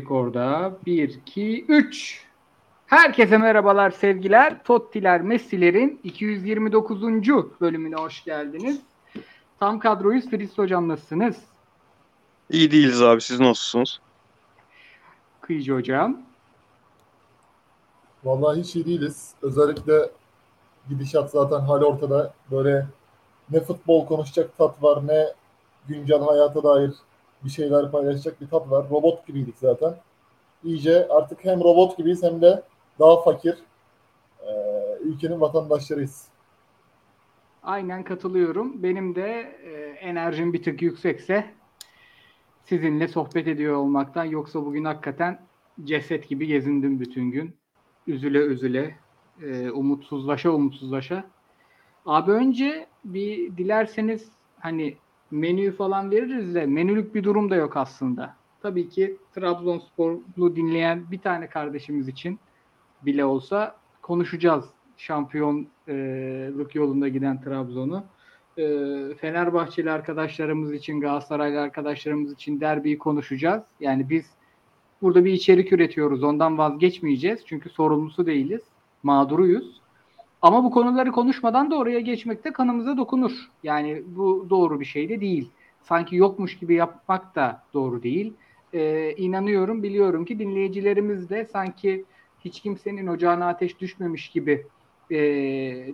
Orada 1, 2, 3. Herkese merhabalar sevgiler. Tottiler Messi'lerin 229. bölümüne hoş geldiniz. Tam kadroyuz. Filiz Hocam nasılsınız? İyi değiliz abi. Siz nasılsınız? Kıyıcı Hocam. Vallahi hiç iyi değiliz. Özellikle gidişat zaten hali ortada. Böyle ne futbol konuşacak tat var ne güncel hayata dair bir şeyler paylaşacak bir tat var. Robot gibiydik zaten. İyice artık hem robot gibiyiz hem de daha fakir e, ülkenin vatandaşlarıyız. Aynen katılıyorum. Benim de e, enerjim bir tık yüksekse sizinle sohbet ediyor olmaktan yoksa bugün hakikaten ceset gibi gezindim bütün gün. Üzüle üzüle, e, umutsuzlaşa umutsuzlaşa. Abi önce bir dilerseniz hani menüyü falan veririz de menülük bir durum da yok aslında. Tabii ki Trabzonsporlu dinleyen bir tane kardeşimiz için bile olsa konuşacağız şampiyonluk yolunda giden Trabzon'u. E, Fenerbahçeli arkadaşlarımız için, Galatasaraylı arkadaşlarımız için derbiyi konuşacağız. Yani biz burada bir içerik üretiyoruz. Ondan vazgeçmeyeceğiz. Çünkü sorumlusu değiliz. Mağduruyuz. Ama bu konuları konuşmadan da oraya geçmek de kanımıza dokunur. Yani bu doğru bir şey de değil. Sanki yokmuş gibi yapmak da doğru değil. Ee, inanıyorum, biliyorum ki dinleyicilerimiz de sanki hiç kimsenin ocağına ateş düşmemiş gibi e,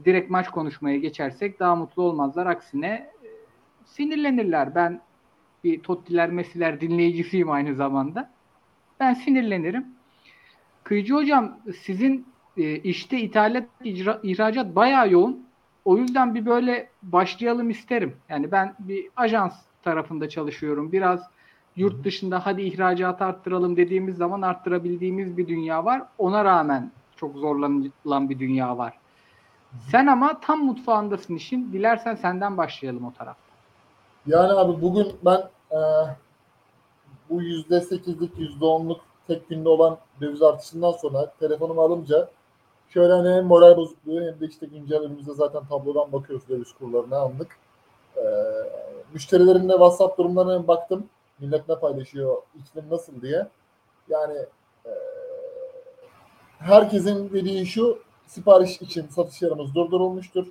direkt maç konuşmaya geçersek daha mutlu olmazlar. Aksine e, sinirlenirler. Ben bir Tottiler, Messiler dinleyicisiyim aynı zamanda. Ben sinirlenirim. Kıyıcı hocam sizin e, işte ithalat, icra, ihracat bayağı yoğun. O yüzden bir böyle başlayalım isterim. Yani ben bir ajans tarafında çalışıyorum. Biraz yurt dışında hadi ihracat arttıralım dediğimiz zaman arttırabildiğimiz bir dünya var. Ona rağmen çok zorlanılan bir dünya var. Sen ama tam mutfağındasın işin. Dilersen senden başlayalım o tarafta. Yani abi bugün ben e, bu yüzde sekizlik, yüzde onluk tek günde olan döviz artışından sonra telefonumu alınca şöyle hani hem moral bozukluğu hem de işte güncel önümüzde zaten tablodan bakıyoruz döviz kurlarına anlık. E, müşterilerin de WhatsApp durumlarına baktım. Millet ne paylaşıyor, iklim nasıl diye. Yani e, herkesin dediği şu sipariş için satışlarımız durdurulmuştur.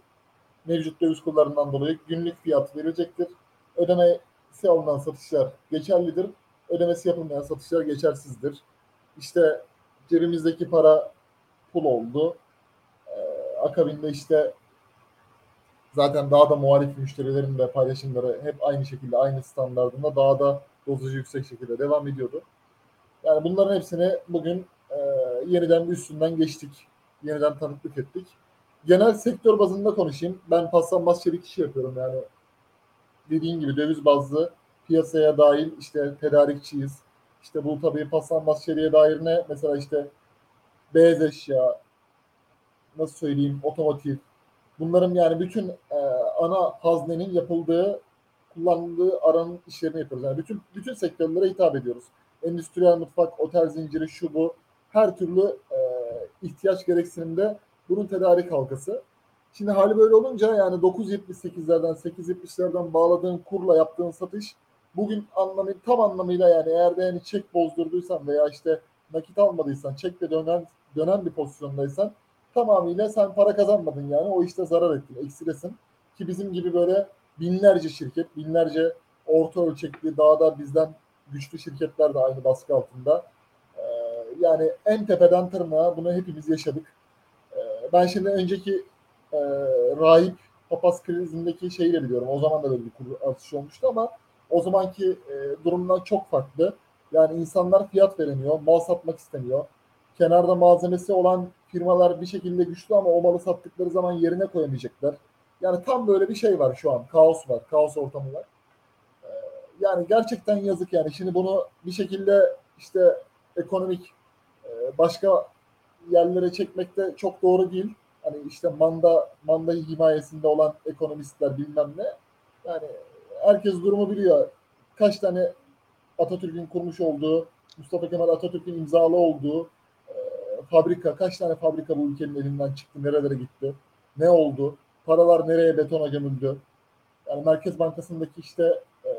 Mevcut döviz kurlarından dolayı günlük fiyat verilecektir. Ödemesi alınan satışlar geçerlidir. Ödemesi yapılmayan satışlar geçersizdir. İşte cebimizdeki para pul oldu. Ee, akabinde işte zaten daha da muhalif müşterilerin de paylaşımları hep aynı şekilde aynı standartında daha da dozajı yüksek şekilde devam ediyordu. Yani bunların hepsini bugün e, yeniden üstünden geçtik. Yeniden tanıklık ettik. Genel sektör bazında konuşayım. Ben paslanmaz çelik işi yapıyorum yani. Dediğim gibi döviz bazlı piyasaya dahil işte tedarikçiyiz. İşte bu tabii paslanmaz çeliğe dair ne? Mesela işte beyaz eşya, nasıl söyleyeyim otomotiv. Bunların yani bütün e, ana haznenin yapıldığı kullanıldığı aranın işlerini yapıyoruz. Yani bütün bütün sektörlere hitap ediyoruz. Endüstriyel mutfak, otel zinciri, şu bu her türlü e, ihtiyaç gereksinimde bunun tedarik halkası. Şimdi hali böyle olunca yani 9.78'lerden 8.70'lerden bağladığın kurla yaptığın satış bugün anlamı tam anlamıyla yani eğer de yani çek bozdurduysan veya işte nakit almadıysan çekle dönen dönen bir pozisyondaysan tamamıyla sen para kazanmadın yani o işte zarar ettin, eksilesin. Ki bizim gibi böyle binlerce şirket, binlerce orta ölçekli daha da bizden güçlü şirketler de aynı baskı altında. Ee, yani en tepeden tırnağa bunu hepimiz yaşadık. Ee, ben şimdi önceki e, rahip papaz krizindeki şeyi de biliyorum. O zaman da böyle bir kur artış olmuştu ama o zamanki e, durumdan çok farklı. Yani insanlar fiyat veremiyor, mal satmak istemiyor. Kenarda malzemesi olan firmalar bir şekilde güçlü ama o malı sattıkları zaman yerine koyamayacaklar. Yani tam böyle bir şey var şu an. Kaos var. Kaos ortamı var. Ee, yani gerçekten yazık yani. Şimdi bunu bir şekilde işte ekonomik e, başka yerlere çekmek de çok doğru değil. Hani işte manda manda himayesinde olan ekonomistler bilmem ne. Yani herkes durumu biliyor. Kaç tane Atatürk'ün kurmuş olduğu, Mustafa Kemal Atatürk'ün imzalı olduğu e, fabrika, kaç tane fabrika bu ülkenin elinden çıktı, nerelere gitti, ne oldu, paralar nereye betona gömüldü. Yani Merkez Bankası'ndaki işte e,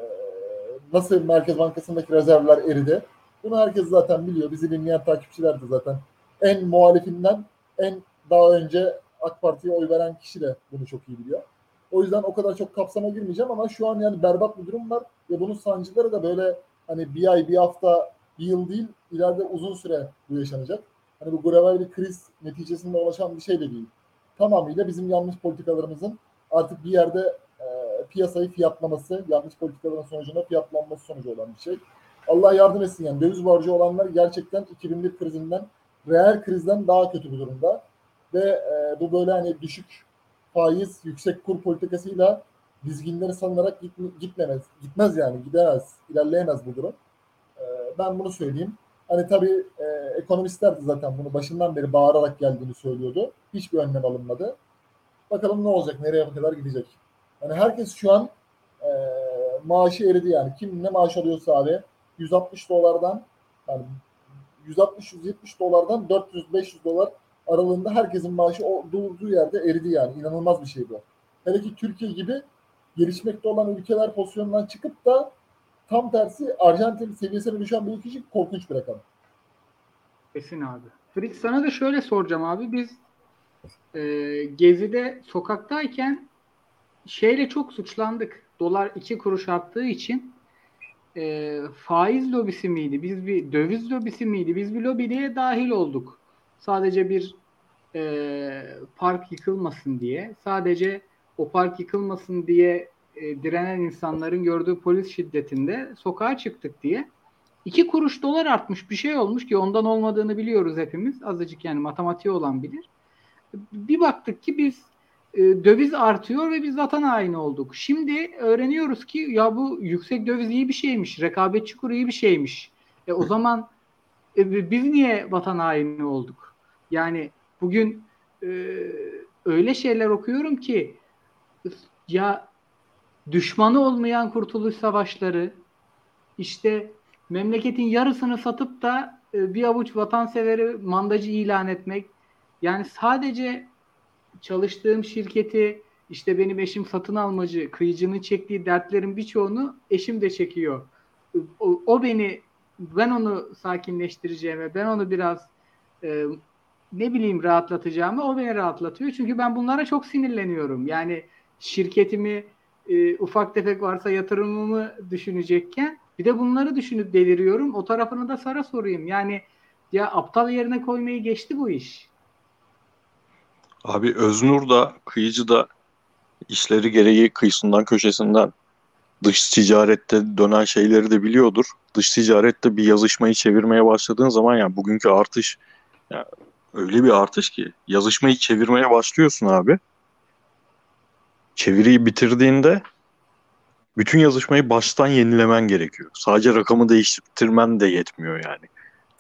nasıl Merkez Bankası'ndaki rezervler eridi. Bunu herkes zaten biliyor. Bizi dinleyen takipçiler de zaten en muhalifinden en daha önce AK Parti'ye oy veren kişi de bunu çok iyi biliyor. O yüzden o kadar çok kapsama girmeyeceğim ama şu an yani berbat bir durum var ve bunun sancıları da böyle hani bir ay, bir hafta, bir yıl değil ileride uzun süre bu yaşanacak. Hani bu global bir kriz neticesinde ulaşan bir şey de değil. Tamamıyla bizim yanlış politikalarımızın artık bir yerde e, piyasayı fiyatlaması, yanlış politikaların sonucunda fiyatlanması sonucu olan bir şey. Allah yardım etsin yani döviz borcu olanlar gerçekten 2001 krizinden, reel krizden daha kötü bir durumda. Ve e, bu böyle hani düşük faiz, yüksek kur politikasıyla dizginleri salınarak gitmemez, gitmez yani, gidemez, ilerleyemez bu durum. E, ben bunu söyleyeyim. Hani tabii e, ekonomistler de zaten bunu başından beri bağırarak geldiğini söylüyordu. Hiçbir önlem alınmadı. Bakalım ne olacak, nereye kadar gidecek. Yani herkes şu an e, maaşı eridi yani. Kim ne maaş alıyorsa abi 160 dolardan yani 160-170 dolardan 400-500 dolar aralığında herkesin maaşı o durduğu yerde eridi yani. İnanılmaz bir şey bu. Hele ki Türkiye gibi gelişmekte olan ülkeler pozisyonundan çıkıp da tam tersi Arjantin seviyesine düşen bir ülke korkunç bir rakam. Kesin abi. Fritz sana da şöyle soracağım abi. Biz e, Gezi'de sokaktayken şeyle çok suçlandık. Dolar iki kuruş arttığı için e, faiz lobisi miydi? Biz bir döviz lobisi miydi? Biz bir lobiye dahil olduk. Sadece bir e, park yıkılmasın diye. Sadece o park yıkılmasın diye e, direnen insanların gördüğü polis şiddetinde sokağa çıktık diye. iki kuruş dolar artmış bir şey olmuş ki ondan olmadığını biliyoruz hepimiz. Azıcık yani matematiği olan bilir. Bir baktık ki biz e, döviz artıyor ve biz vatan haini olduk. Şimdi öğreniyoruz ki ya bu yüksek döviz iyi bir şeymiş. Rekabetçi kur iyi bir şeymiş. E, o zaman e, biz niye vatan haini olduk? Yani bugün e, öyle şeyler okuyorum ki ya düşmanı olmayan kurtuluş savaşları işte memleketin yarısını satıp da e, bir avuç vatanseveri mandacı ilan etmek yani sadece çalıştığım şirketi işte benim eşim satın almacı kıyıcının çektiği dertlerin birçoğunu eşim de çekiyor. O, o beni ben onu sakinleştireceğime ben onu biraz e, ne bileyim rahatlatacağımı o beni rahatlatıyor. Çünkü ben bunlara çok sinirleniyorum. Yani şirketimi e, ufak tefek varsa yatırımımı düşünecekken bir de bunları düşünüp deliriyorum. O tarafını da Sara sorayım. Yani ya aptal yerine koymayı geçti bu iş. Abi Öznur da kıyıcı da işleri gereği kıyısından köşesinden dış ticarette dönen şeyleri de biliyordur. Dış ticarette bir yazışmayı çevirmeye başladığın zaman yani bugünkü artış yani öyle bir artış ki yazışmayı çevirmeye başlıyorsun abi. Çeviriyi bitirdiğinde bütün yazışmayı baştan yenilemen gerekiyor. Sadece rakamı değiştirmen de yetmiyor yani.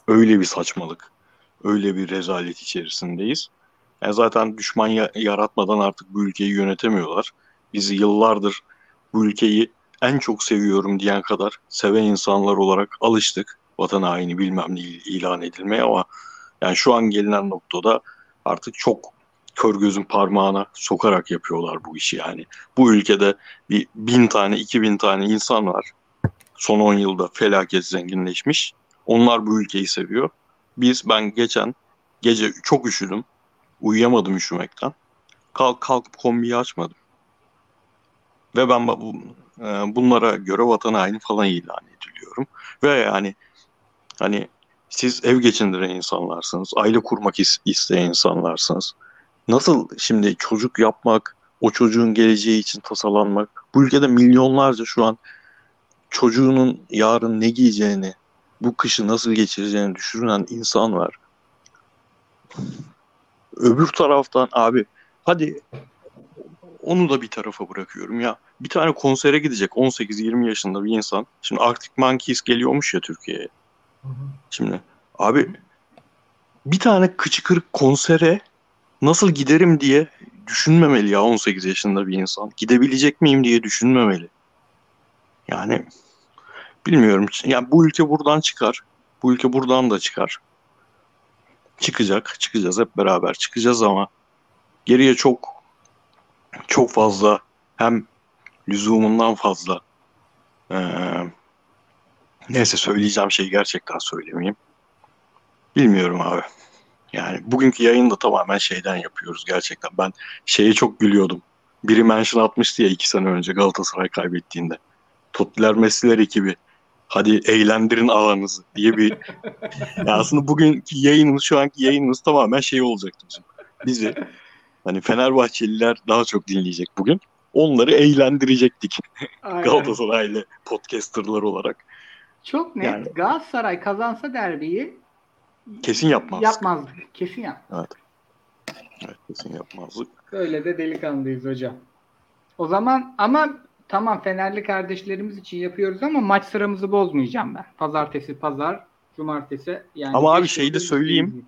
Öyle bir saçmalık. Öyle bir rezalet içerisindeyiz. Yani zaten düşman ya- yaratmadan artık bu ülkeyi yönetemiyorlar. Biz yıllardır bu ülkeyi en çok seviyorum diyen kadar seven insanlar olarak alıştık. Vatan haini bilmem ne ilan edilmeye ama yani şu an gelinen noktada artık çok kör gözün parmağına sokarak yapıyorlar bu işi yani. Bu ülkede bir bin tane, iki bin tane insan var. Son 10 yılda felaket zenginleşmiş. Onlar bu ülkeyi seviyor. Biz ben geçen gece çok üşüdüm. Uyuyamadım üşümekten. Kalk kalkıp kombiyi açmadım. Ve ben bu, e, bunlara göre vatan haini falan ilan ediliyorum. Ve yani hani siz ev geçindiren insanlarsınız. Aile kurmak isteyen insanlarsınız. Nasıl şimdi çocuk yapmak, o çocuğun geleceği için tasalanmak. Bu ülkede milyonlarca şu an çocuğunun yarın ne giyeceğini, bu kışı nasıl geçireceğini düşünen insan var. Öbür taraftan abi hadi onu da bir tarafa bırakıyorum ya. Bir tane konsere gidecek 18-20 yaşında bir insan. Şimdi Arctic Monkeys geliyormuş ya Türkiye'ye. Şimdi abi bir tane kıçı kırık konsere nasıl giderim diye düşünmemeli ya 18 yaşında bir insan. Gidebilecek miyim diye düşünmemeli. Yani bilmiyorum. Yani bu ülke buradan çıkar. Bu ülke buradan da çıkar. Çıkacak. Çıkacağız hep beraber çıkacağız ama geriye çok çok fazla hem lüzumundan fazla ee, Neyse söyleyeceğim şeyi gerçekten söylemeyeyim. Bilmiyorum abi. Yani bugünkü yayını da tamamen şeyden yapıyoruz gerçekten. Ben şeye çok gülüyordum. Biri mention atmıştı ya iki sene önce Galatasaray kaybettiğinde. Tottiler Messi'ler ekibi. Hadi eğlendirin ağanızı diye bir... yani aslında bugünkü yayınımız, şu anki yayınımız tamamen şey olacaktı bizim. Bizi hani Fenerbahçeliler daha çok dinleyecek bugün. Onları eğlendirecektik. Galatasaraylı podcasterlar olarak. Çok net. Yani- Galatasaray kazansa derbiyi Kesin yapmaz. yapmazdık. Kesin yap. Evet. Evet kesin yapmazdık. Böyle de delikanlıyız hocam. O zaman ama tamam Fenerli kardeşlerimiz için yapıyoruz ama maç sıramızı bozmayacağım ben. Pazartesi, pazar, cumartesi yani. Ama abi şeyi de söyleyeyim.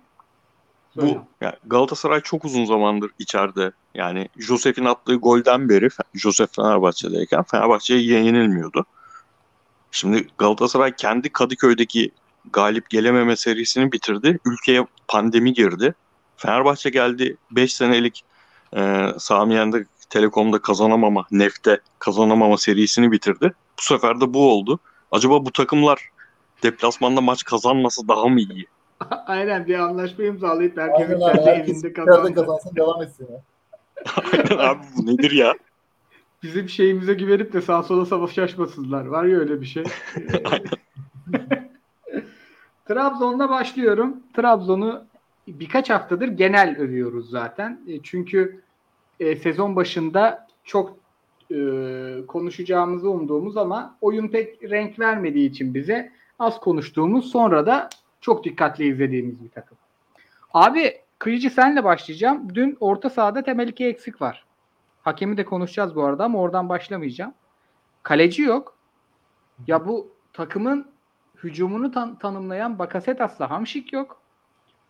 Söyle. Bu yani Galatasaray çok uzun zamandır içeride. Yani Josef'in attığı golden beri Josef Fenerbahçe'deyken Fenerbahçe'ye yenilmiyordu. Şimdi Galatasaray kendi Kadıköy'deki galip gelememe serisini bitirdi. Ülkeye pandemi girdi. Fenerbahçe geldi 5 senelik e, Samiyen'de Telekom'da kazanamama, Neft'te kazanamama serisini bitirdi. Bu sefer de bu oldu. Acaba bu takımlar deplasmanda maç kazanması daha mı iyi? Aynen bir anlaşma imzalayıp abi. kendi Herkes evinde kazansın. kazansın devam etsin ya. Aynen abi bu nedir ya? Bizim şeyimize güvenip de sağa sola savaşmasınlar. Var ya öyle bir şey. Trabzon'la başlıyorum. Trabzon'u birkaç haftadır genel övüyoruz zaten. E, Çünkü e, sezon başında çok e, konuşacağımızı umduğumuz ama oyun pek renk vermediği için bize az konuştuğumuz sonra da çok dikkatli izlediğimiz bir takım. Abi Kıyıcı senle başlayacağım. Dün orta sahada temel iki eksik var. Hakemi de konuşacağız bu arada ama oradan başlamayacağım. Kaleci yok. Ya bu takımın hücumunu tan- tanımlayan Bakasetas'la Hamşik yok.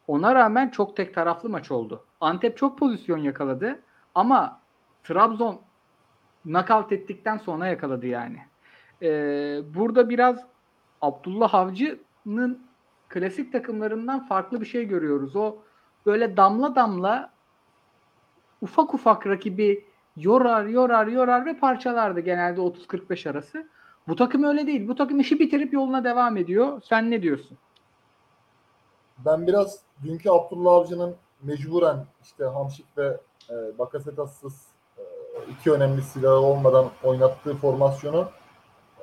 Ona rağmen çok tek taraflı maç oldu. Antep çok pozisyon yakaladı ama Trabzon nakavt ettikten sonra yakaladı yani. Ee, burada biraz Abdullah Avcı'nın klasik takımlarından farklı bir şey görüyoruz. O böyle damla damla ufak ufak rakibi yorar yorar yorar ve parçalardı genelde 30-45 arası. Bu takım öyle değil. Bu takım işi bitirip yoluna devam ediyor. Sen ne diyorsun? Ben biraz dünkü Abdullah Avcı'nın mecburen işte Hamşik ve e, Bakasetas'sız e, iki önemli silahı olmadan oynattığı formasyonu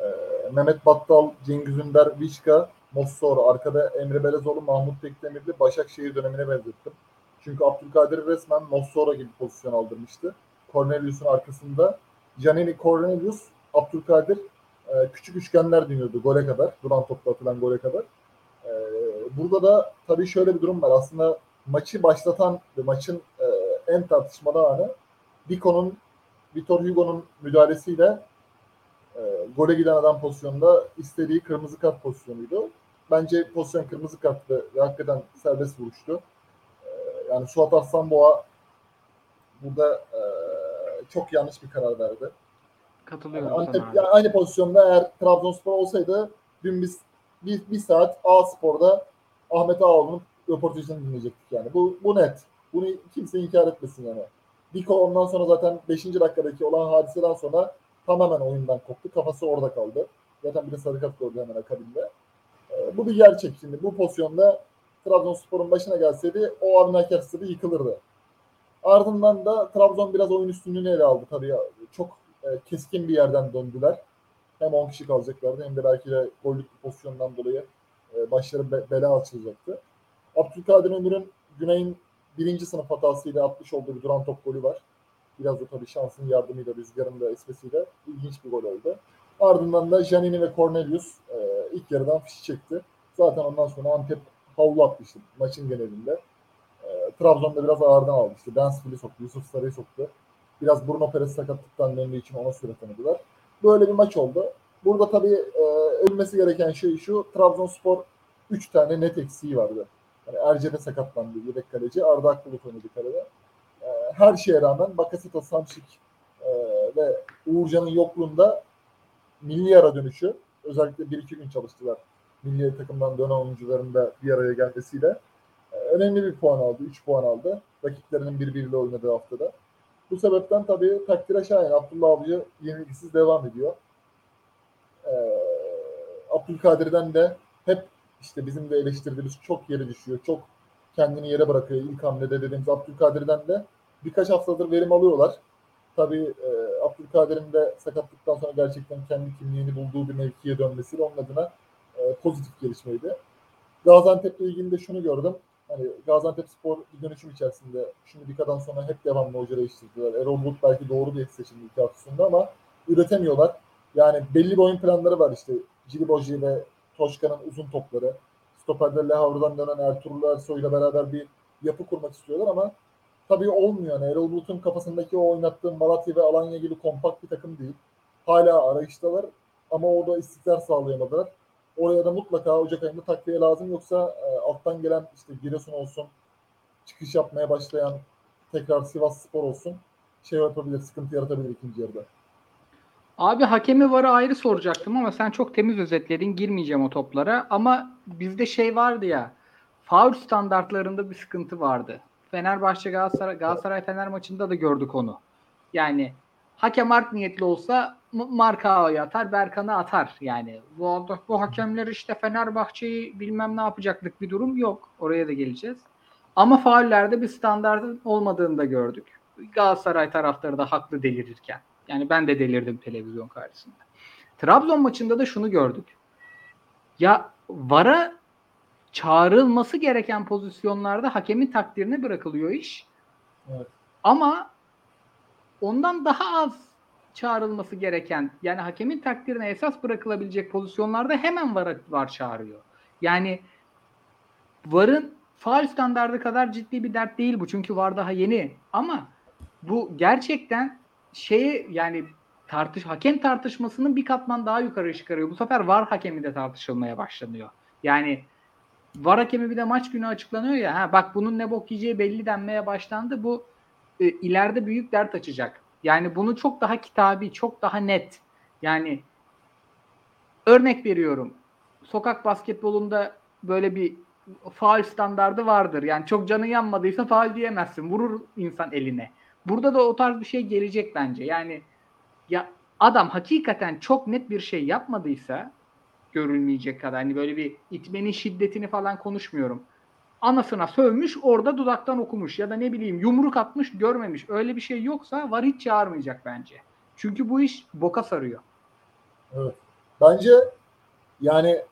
e, Mehmet Battal, Cengiz Ünder, Vişka, Mossor, arkada Emre Belezoğlu, Mahmut Bekdemirli, Başakşehir dönemine benzettim. Çünkü Abdülkadir resmen Mossora gibi pozisyon aldırmıştı. Cornelius'un arkasında Giannini Cornelius, Abdülkadir e, küçük üçgenler dönüyordu gole kadar. Duran topla atılan gole kadar. E, burada da tabii şöyle bir durum var. Aslında maçı başlatan ve maçın e, en tartışmalı anı Diko'nun Vitor Hugo'nun müdahalesiyle e, gole giden adam pozisyonunda istediği kırmızı kart pozisyonuydu. Bence pozisyon kırmızı karttı ve hakikaten serbest vuruştu. E, yani Suat Aslanboğa burada e, çok yanlış bir karar verdi. Katılıyorum Antep, sana. yani aynı pozisyonda eğer Trabzonspor olsaydı dün biz bir, bir saat A Spor'da Ahmet Ağoğlu'nun röportajını dinleyecektik yani. Bu, bu net. Bunu kimse inkar etmesin yani. Diko ondan sonra zaten 5. dakikadaki olan hadiseden sonra tamamen oyundan koptu. Kafası orada kaldı. Zaten bir de sarı kart gördü hemen akabinde. Ee, bu bir gerçek şimdi. Bu pozisyonda Trabzonspor'un başına gelseydi o Avni Aker yıkılırdı. Ardından da Trabzon biraz oyun üstünlüğünü ele aldı tabii. Çok e, keskin bir yerden döndüler. Hem 10 kişi kalacaklardı hem de belki de gollük bir pozisyondan dolayı e, başları be- bela açılacaktı. Abdülkadir Ömür'ün Güney'in birinci sınıf hatasıyla atmış olduğu bir duran top golü var. Biraz da tabii şansın yardımıyla, rüzgarın da esmesiyle ilginç bir gol oldu. Ardından da Janini ve Cornelius e, ilk yarıdan fişi çekti. Zaten ondan sonra Antep havlu atmıştı maçın genelinde. E, Trabzon'da biraz ağırdan. İşte Dansville'i soktu, Yusuf Sarı'yı soktu. Biraz Bruno Perez sakatlıktan döndüğü için ona süre tanıdılar. Böyle bir maç oldu. Burada tabii e, ölmesi gereken şey şu. Trabzonspor 3 tane net eksiği vardı. Yani Erce'de sakatlandı yedek kaleci. Arda Akbulut oynadı kalede. E, her şeye rağmen Bakasita Samşik e, ve Uğurcan'ın yokluğunda milli ara dönüşü özellikle 1-2 gün çalıştılar. Milli takımdan dönen oyuncuların da bir araya gelmesiyle e, önemli bir puan aldı. 3 puan aldı. Rakiplerinin birbiriyle oynadığı haftada. Bu sebepten tabii takdire şayan Abdullah Avcı yenilgisiz devam ediyor. Ee, Abdülkadir'den de hep işte bizim de eleştirdiğimiz çok yere düşüyor. Çok kendini yere bırakıyor ilk hamlede dediğimiz Abdülkadir'den de birkaç haftadır verim alıyorlar. Tabii e, Abdülkadir'in de sakatlıktan sonra gerçekten kendi kimliğini bulduğu bir mevkiye dönmesiyle onun adına e, pozitif gelişmeydi. Gaziantep'le ilgili de şunu gördüm. Hani Gaziantep Spor bir dönüşüm içerisinde şimdi Dika'dan sonra hep devamlı hoca değiştirdiler. Erol Bulut belki doğru bir seçimdi ilk haftasında ama üretemiyorlar. Yani belli bir oyun planları var işte. Ciliboji ve Toşka'nın uzun topları. Stoperde Le Havre'dan dönen Ertuğrul Ersoy ile beraber bir yapı kurmak istiyorlar ama tabii olmuyor. Yani Erol Bulut'un kafasındaki o oynattığı Malatya ve Alanya gibi kompakt bir takım değil. Hala arayıştalar ama orada istikrar sağlayamadılar. Oraya da mutlaka Ocak ayında takviye lazım yoksa e, alttan gelen işte Giresun olsun, çıkış yapmaya başlayan tekrar Sivas Spor olsun şey yapabilir, sıkıntı yaratabilir ikinci yarıda. Abi hakemi varı ayrı soracaktım ama sen çok temiz özetledin. Girmeyeceğim o toplara. Ama bizde şey vardı ya. Faul standartlarında bir sıkıntı vardı. Fenerbahçe Galatasaray, Galatasaray Fener maçında da gördük onu. Yani hakem art niyetli olsa Markao'yu atar, Berkan'ı atar. Yani bu, bu hakemler işte Fenerbahçe'yi bilmem ne yapacaklık bir durum yok. Oraya da geleceğiz. Ama faullerde bir standartın olmadığını da gördük. Galatasaray taraftarı da haklı delirirken. Yani ben de delirdim televizyon karşısında. Trabzon maçında da şunu gördük. Ya VAR'a çağrılması gereken pozisyonlarda hakemin takdirine bırakılıyor iş. Evet. Ama ondan daha az çağrılması gereken yani hakemin takdirine esas bırakılabilecek pozisyonlarda hemen VAR, VAR çağırıyor. Yani VAR'ın faal standardı kadar ciddi bir dert değil bu. Çünkü VAR daha yeni. Ama bu gerçekten şeyi yani tartış hakem tartışmasının bir katman daha yukarı çıkarıyor. Bu sefer VAR hakemi de tartışılmaya başlanıyor. Yani VAR hakemi bir de maç günü açıklanıyor ya. Ha bak bunun ne bok yiyeceği belli denmeye başlandı. Bu e, ileride büyük dert açacak. Yani bunu çok daha kitabi, çok daha net. Yani örnek veriyorum. Sokak basketbolunda böyle bir faal standardı vardır. Yani çok canı yanmadıysa faal diyemezsin. Vurur insan eline. Burada da o tarz bir şey gelecek bence. Yani ya adam hakikaten çok net bir şey yapmadıysa görülmeyecek kadar hani böyle bir itmenin şiddetini falan konuşmuyorum. Anasına sövmüş orada dudaktan okumuş ya da ne bileyim yumruk atmış görmemiş. Öyle bir şey yoksa var hiç çağırmayacak bence. Çünkü bu iş boka sarıyor. Evet. Bence yani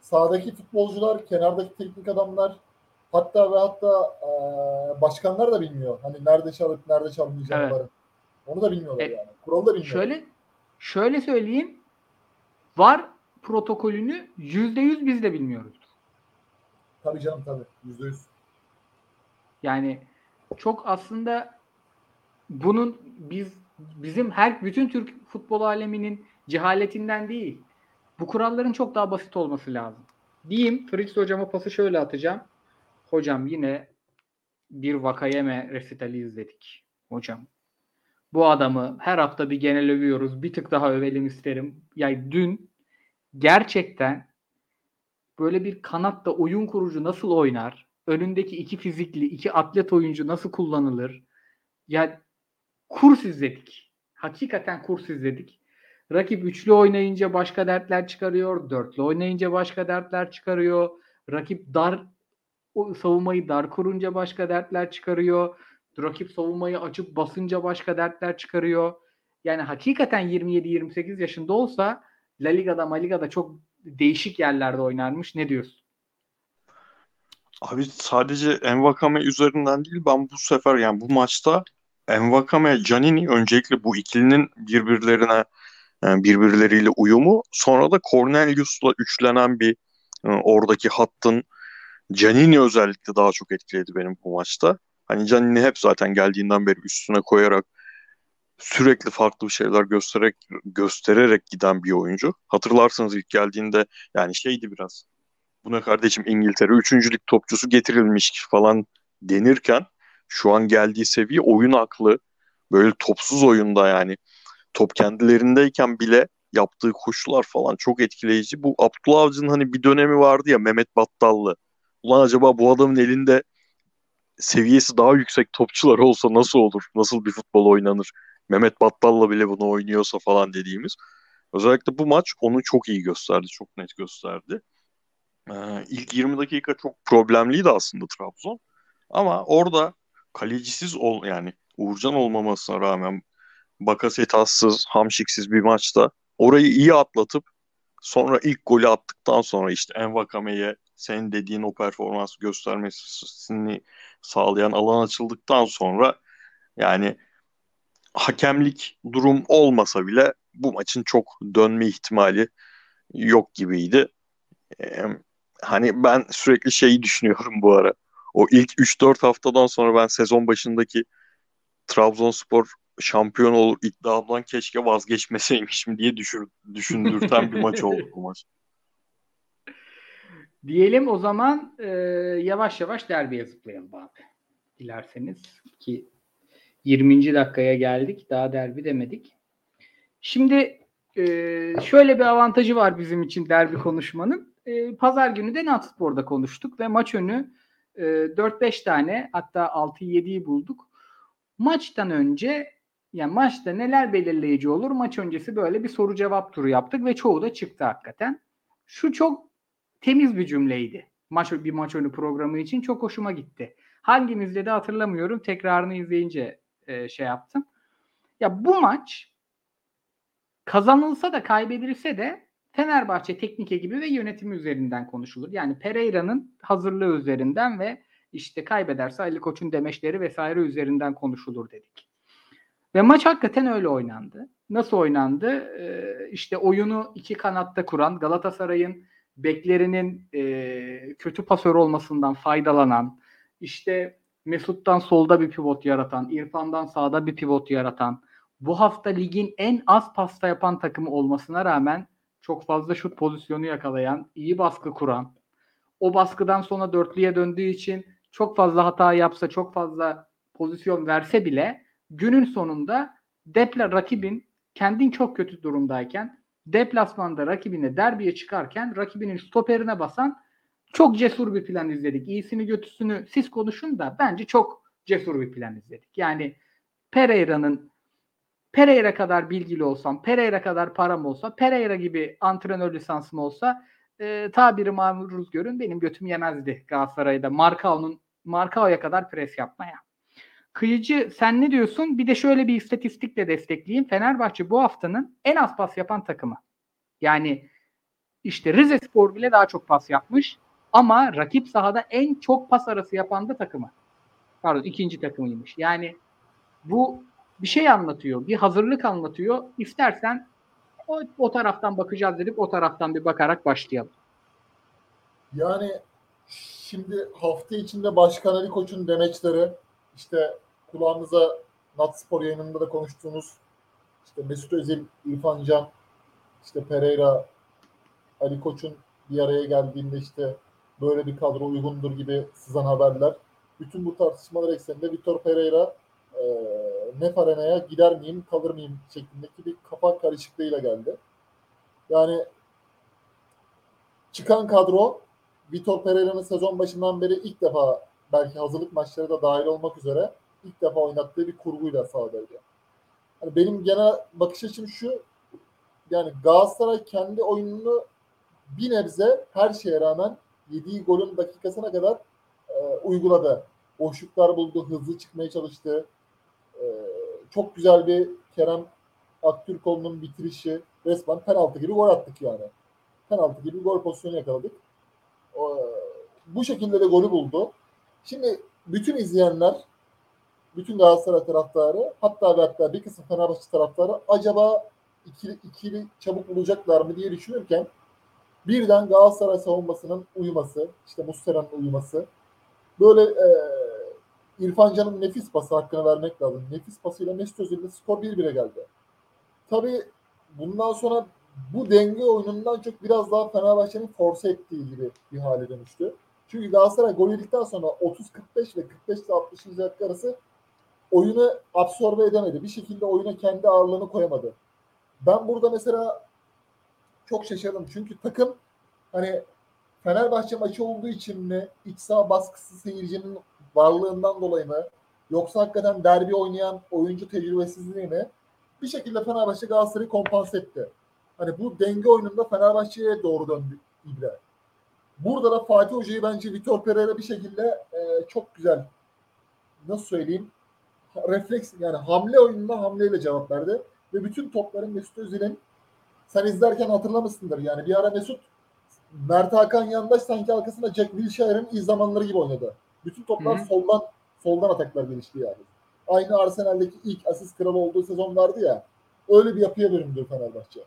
sahadaki futbolcular, kenardaki teknik adamlar Hatta ve hatta e, başkanlar da bilmiyor. Hani nerede çalıp nerede çalmayacakları. Evet. Onu da bilmiyorlar e, yani. Kuralı da bilmiyorlar. Şöyle şöyle söyleyeyim. Var protokolünü yüzde yüz biz de bilmiyoruz. Tabii canım tabii. Yüzde yüz. Yani çok aslında bunun biz bizim her bütün Türk futbol aleminin cehaletinden değil. Bu kuralların çok daha basit olması lazım. Diyeyim Fritz hocama pası şöyle atacağım. Hocam yine bir Vakayeme resitali izledik. Hocam bu adamı her hafta bir genel övüyoruz. Bir tık daha övelim isterim. Yani dün gerçekten böyle bir kanatta oyun kurucu nasıl oynar? Önündeki iki fizikli, iki atlet oyuncu nasıl kullanılır? Yani kurs izledik. Hakikaten kurs izledik. Rakip üçlü oynayınca başka dertler çıkarıyor. Dörtlü oynayınca başka dertler çıkarıyor. Rakip dar savunmayı dar kurunca başka dertler çıkarıyor. Rakip savunmayı açıp basınca başka dertler çıkarıyor. Yani hakikaten 27-28 yaşında olsa La Liga'da, Maliga'da çok değişik yerlerde oynarmış. Ne diyorsun? Abi sadece Envakame üzerinden değil ben bu sefer yani bu maçta Envakame, Canini öncelikle bu ikilinin birbirlerine yani birbirleriyle uyumu sonra da Cornelius'la üçlenen bir e, oradaki hattın Canini özellikle daha çok etkiledi benim bu maçta. Hani Canini hep zaten geldiğinden beri üstüne koyarak sürekli farklı bir şeyler göstererek göstererek giden bir oyuncu. Hatırlarsınız ilk geldiğinde yani şeydi biraz. Buna kardeşim İngiltere 3. lig topçusu getirilmiş falan denirken şu an geldiği seviye oyun aklı böyle topsuz oyunda yani top kendilerindeyken bile yaptığı koşular falan çok etkileyici. Bu Abdullah Avcı'nın hani bir dönemi vardı ya Mehmet Battallı ulan acaba bu adamın elinde seviyesi daha yüksek topçular olsa nasıl olur? Nasıl bir futbol oynanır? Mehmet Battal'la bile bunu oynuyorsa falan dediğimiz. Özellikle bu maç onu çok iyi gösterdi, çok net gösterdi. Ee, ilk 20 dakika çok problemliydi aslında Trabzon. Ama orada kalecisiz ol yani Uğurcan olmamasına rağmen Bakasetassız, Hamşiksiz bir maçta orayı iyi atlatıp sonra ilk golü attıktan sonra işte Envakame'ye senin dediğin o performans göstermesini sağlayan alan açıldıktan sonra yani hakemlik durum olmasa bile bu maçın çok dönme ihtimali yok gibiydi. Ee, hani ben sürekli şeyi düşünüyorum bu ara. O ilk 3-4 haftadan sonra ben sezon başındaki Trabzonspor şampiyon olur iddiamdan keşke vazgeçmeseymişim diye düşür, düşündürten bir maç oldu bu maç. Diyelim o zaman e, yavaş yavaş derbiye zıplayalım abi. Dilerseniz ki 20. dakikaya geldik. Daha derbi demedik. Şimdi e, şöyle bir avantajı var bizim için derbi konuşmanın. E, Pazar günü de Natspor'da konuştuk ve maç önü e, 4-5 tane hatta 6-7'yi bulduk. Maçtan önce yani maçta neler belirleyici olur? Maç öncesi böyle bir soru cevap turu yaptık ve çoğu da çıktı hakikaten. Şu çok temiz bir cümleydi. Maç bir maç önü programı için çok hoşuma gitti. Hangimizde de hatırlamıyorum. Tekrarını izleyince e, şey yaptım. Ya bu maç kazanılsa da kaybedilse de Fenerbahçe teknik ekibi ve yönetimi üzerinden konuşulur. Yani Pereira'nın hazırlığı üzerinden ve işte kaybederse Ali Koç'un demeçleri vesaire üzerinden konuşulur dedik. Ve maç hakikaten öyle oynandı. Nasıl oynandı? Ee, işte oyunu iki kanatta kuran Galatasaray'ın beklerinin e, kötü pasör olmasından faydalanan, işte Mesut'tan solda bir pivot yaratan, İrfan'dan sağda bir pivot yaratan, bu hafta ligin en az pasta yapan takımı olmasına rağmen çok fazla şut pozisyonu yakalayan, iyi baskı kuran, o baskıdan sonra dörtlüye döndüğü için çok fazla hata yapsa, çok fazla pozisyon verse bile günün sonunda depla rakibin kendin çok kötü durumdayken deplasmanda rakibine derbiye çıkarken rakibinin stoperine basan çok cesur bir plan izledik. İyisini kötüsünü siz konuşun da bence çok cesur bir plan izledik. Yani Pereira'nın Pereira kadar bilgili olsam, Pereira kadar param olsa, Pereira gibi antrenör lisansım olsa e, tabiri maruz görün benim götüm yemezdi Galatasaray'da. Markao'nun Markao'ya kadar pres yapmaya. Kıyıcı sen ne diyorsun? Bir de şöyle bir istatistikle destekleyeyim. Fenerbahçe bu haftanın en az pas yapan takımı. Yani işte Rize Spor bile daha çok pas yapmış. Ama rakip sahada en çok pas arası yapan da takımı. Pardon ikinci takımıymış. Yani bu bir şey anlatıyor. Bir hazırlık anlatıyor. İstersen o, o taraftan bakacağız dedik. O taraftan bir bakarak başlayalım. Yani şimdi hafta içinde Başkan Ali Koç'un demeçleri işte kulağımıza Natspor yayınında da konuştuğumuz işte Mesut Özil, İrfan Can, işte Pereira, Ali Koç'un bir araya geldiğinde işte böyle bir kadro uygundur gibi sızan haberler. Bütün bu tartışmalar ekseninde Vitor Pereira e, Nef Arena'ya gider miyim, kalır mıyım şeklindeki bir kafa karışıklığıyla geldi. Yani çıkan kadro Vitor Pereira'nın sezon başından beri ilk defa belki hazırlık maçları da dahil olmak üzere ilk defa oynattığı bir kurguyla sahadaydı. Yani benim genel bakış açım şu yani Galatasaray kendi oyununu bir nebze her şeye rağmen yediği golün dakikasına kadar e, uyguladı. Boşluklar buldu, hızlı çıkmaya çalıştı. E, çok güzel bir Kerem Aktürkoğlu'nun bitirişi resmen penaltı gibi gol attık yani. Penaltı gibi gol pozisyonu yakaladık. E, bu şekilde de golü buldu. Şimdi bütün izleyenler, bütün Galatasaray taraftarı, hatta ve hatta bir kısım Fenerbahçe taraftarı acaba ikili, ikili çabuk bulacaklar mı diye düşünürken birden Galatasaray savunmasının uyuması, işte Muslera'nın uyuması, böyle e, İrfan Can'ın nefis pası hakkını vermek lazım. Nefis pasıyla Mesut Özil'de skor 1-1'e geldi. Tabii bundan sonra bu denge oyunundan çok biraz daha Fenerbahçe'nin force ettiği gibi bir hale dönüştü. Çünkü Galatasaray gol yedikten sonra 30-45 ve 45 60. dakika arası oyunu absorbe edemedi. Bir şekilde oyuna kendi ağırlığını koyamadı. Ben burada mesela çok şaşırdım. Çünkü takım hani Fenerbahçe maçı olduğu için mi iç saha baskısı seyircinin varlığından dolayı mı yoksa hakikaten derbi oynayan oyuncu tecrübesizliği mi bir şekilde Fenerbahçe Galatasaray'ı kompanse etti. Hani bu denge oyununda Fenerbahçe'ye doğru döndü İbre. Burada da Fatih Hoca'yı bence Vitor Pereira bir şekilde e, çok güzel nasıl söyleyeyim refleks yani hamle oyununa hamleyle cevap verdi. Ve bütün topların Mesut Özil'in sen izlerken hatırlamışsındır. Yani bir ara Mesut Mert Hakan yandaş sanki arkasında Jack Wilshere'ın iyi zamanları gibi oynadı. Bütün toplar Hı hı. soldan soldan ataklar gelişti yani. Aynı Arsenal'deki ilk asist kralı olduğu sezon vardı ya. Öyle bir yapıya büründü Fenerbahçe.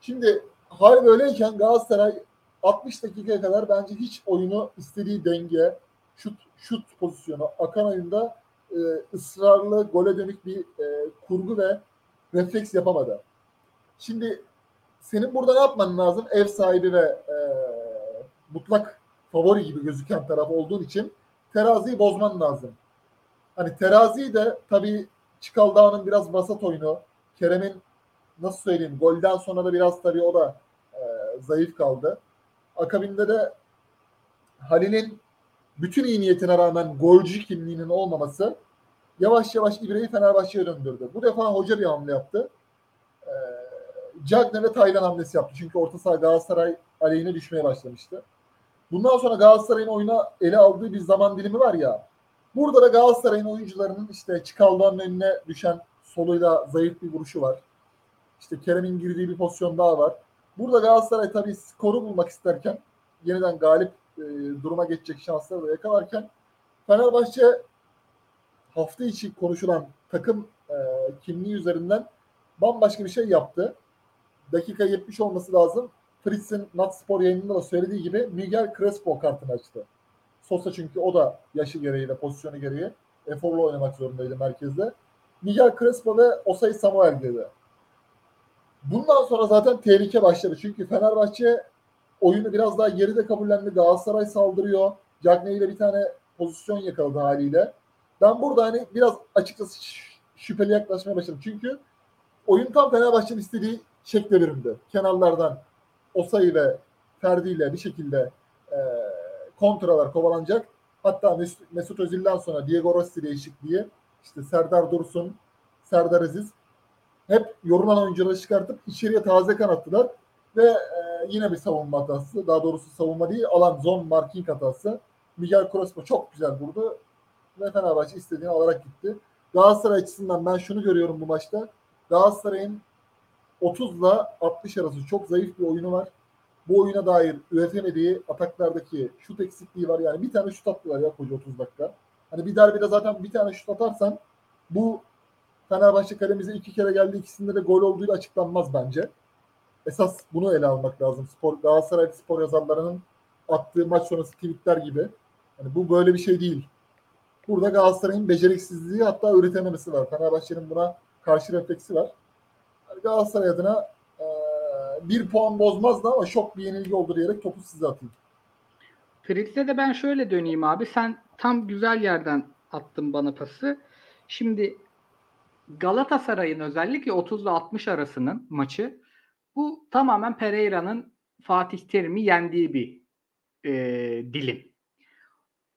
Şimdi hal böyleyken Galatasaray 60 dakikaya kadar bence hiç oyunu istediği denge, şut şut pozisyonu, akan oyunda e, ısrarlı gole dönük bir e, kurgu ve refleks yapamadı. Şimdi senin burada ne yapman lazım? Ev sahibi ve e, mutlak favori gibi gözüken taraf olduğun için teraziyi bozman lazım. Hani teraziyi de tabii Çikaldağ'ın biraz vasat oyunu, Kerem'in nasıl söyleyeyim golden sonra da biraz tabii o da e, zayıf kaldı. Akabinde de Halil'in bütün iyi niyetine rağmen golcü kimliğinin olmaması yavaş yavaş İbre'yi Fenerbahçe'ye döndürdü. Bu defa hoca bir hamle yaptı. Cagney ve Taylan hamlesi yaptı. Çünkü orta saha Galatasaray aleyhine düşmeye başlamıştı. Bundan sonra Galatasaray'ın oyuna ele aldığı bir zaman dilimi var ya. Burada da Galatasaray'ın oyuncularının işte Çikaldağ'ın önüne düşen soluyla zayıf bir vuruşu var. İşte Kerem'in girdiği bir pozisyon daha var. Burada Galatasaray tabii skoru bulmak isterken yeniden galip e, duruma geçecek şansları da yakalarken Fenerbahçe hafta içi konuşulan takım e, kimliği üzerinden bambaşka bir şey yaptı. Dakika 70 olması lazım. Fritz'in Nat Spor yayınında da söylediği gibi Miguel Crespo kartını açtı. Sosa çünkü o da yaşı gereği ve pozisyonu gereği eforlu oynamak zorundaydı merkezde. Miguel Crespo ve Osay Samuel girdi. Bundan sonra zaten tehlike başladı. Çünkü Fenerbahçe oyunu biraz daha geride kabullendi. Galatasaray saldırıyor. Cagney ile bir tane pozisyon yakaladı haliyle. Ben burada hani biraz açıkçası şüpheli yaklaşmaya başladım. Çünkü oyun tam Fenerbahçe'nin istediği şekle büründü. Kenarlardan Osayi ve Ferdi ile bir şekilde e, kontralar kovalanacak. Hatta Mesut, Mesut Özil'den sonra Diego Rossi değişikliği işte Serdar Dursun, Serdar Aziz hep yorulan oyuncuları çıkartıp içeriye taze kan attılar ve e, yine bir savunma hatası. Daha doğrusu savunma değil, alan zone marking hatası. Miguel Crespo çok güzel vurdu ve Fenerbahçe istediğini alarak gitti. Galatasaray açısından ben şunu görüyorum bu maçta. Galatasaray'ın 30 ile 60 arası çok zayıf bir oyunu var. Bu oyuna dair üretemediği ataklardaki şut eksikliği var. Yani bir tane şut attılar ya koca 30 dakika. Hani bir derbide zaten bir tane şut atarsan bu Fenerbahçe kalemize iki kere geldi. ikisinde de gol olduğuyla açıklanmaz bence. Esas bunu ele almak lazım. Spor, Galatasaray spor yazarlarının attığı maç sonrası tweetler gibi. Yani bu böyle bir şey değil. Burada Galatasaray'ın beceriksizliği hatta üretememesi var. Fenerbahçe'nin buna karşı refleksi var. Galatasaray adına e, bir puan bozmazdı ama şok bir yenilgi oldu diyerek topu size atayım. Fritz'e de ben şöyle döneyim abi. Sen tam güzel yerden attın bana pası. Şimdi Galatasaray'ın özellikle 30 ile 60 arasının maçı bu tamamen Pereira'nın Fatih Terim'i yendiği bir e, dilim.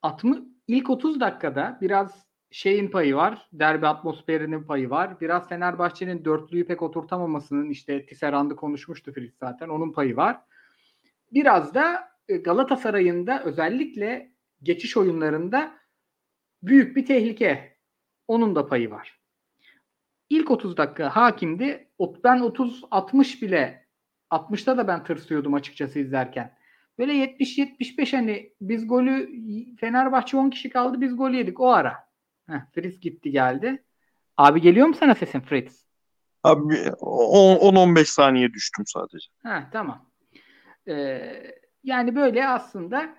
60, ilk 30 dakikada biraz şeyin payı var. Derbi atmosferinin payı var. Biraz Fenerbahçe'nin dörtlüyü pek oturtamamasının işte Tisserand'ı konuşmuştu Fritz zaten. Onun payı var. Biraz da e, Galatasaray'ın da özellikle geçiş oyunlarında büyük bir tehlike. Onun da payı var. İlk 30 dakika hakimdi. Ben 30-60 bile 60'ta da ben tırsıyordum açıkçası izlerken. Böyle 70-75 hani biz golü Fenerbahçe 10 kişi kaldı biz golü yedik o ara. Heh, Fritz gitti geldi. Abi geliyor mu sana sesin Fritz? Abi 10-15 saniye düştüm sadece. Ha tamam. Ee, yani böyle aslında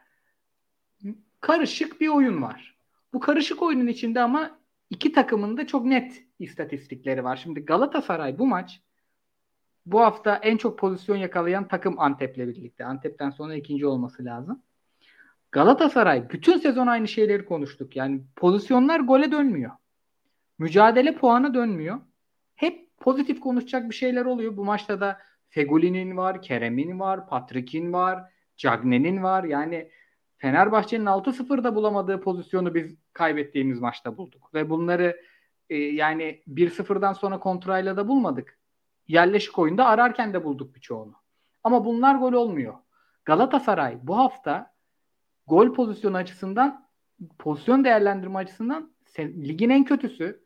karışık bir oyun var. Bu karışık oyunun içinde ama iki takımın da çok net istatistikleri var. Şimdi Galatasaray bu maç bu hafta en çok pozisyon yakalayan takım Antep'le birlikte. Antep'ten sonra ikinci olması lazım. Galatasaray bütün sezon aynı şeyleri konuştuk. Yani pozisyonlar gole dönmüyor. Mücadele puana dönmüyor. Hep pozitif konuşacak bir şeyler oluyor. Bu maçta da Fegoli'nin var, Kerem'in var, Patrick'in var, Cagney'in var. Yani Fenerbahçe'nin 6-0'da bulamadığı pozisyonu biz kaybettiğimiz maçta bulduk. Ve bunları e, yani 1-0'dan sonra kontrayla da bulmadık. yerleşik oyunda ararken de bulduk birçoğunu. Ama bunlar gol olmuyor. Galatasaray bu hafta gol pozisyonu açısından pozisyon değerlendirme açısından ligin en kötüsü.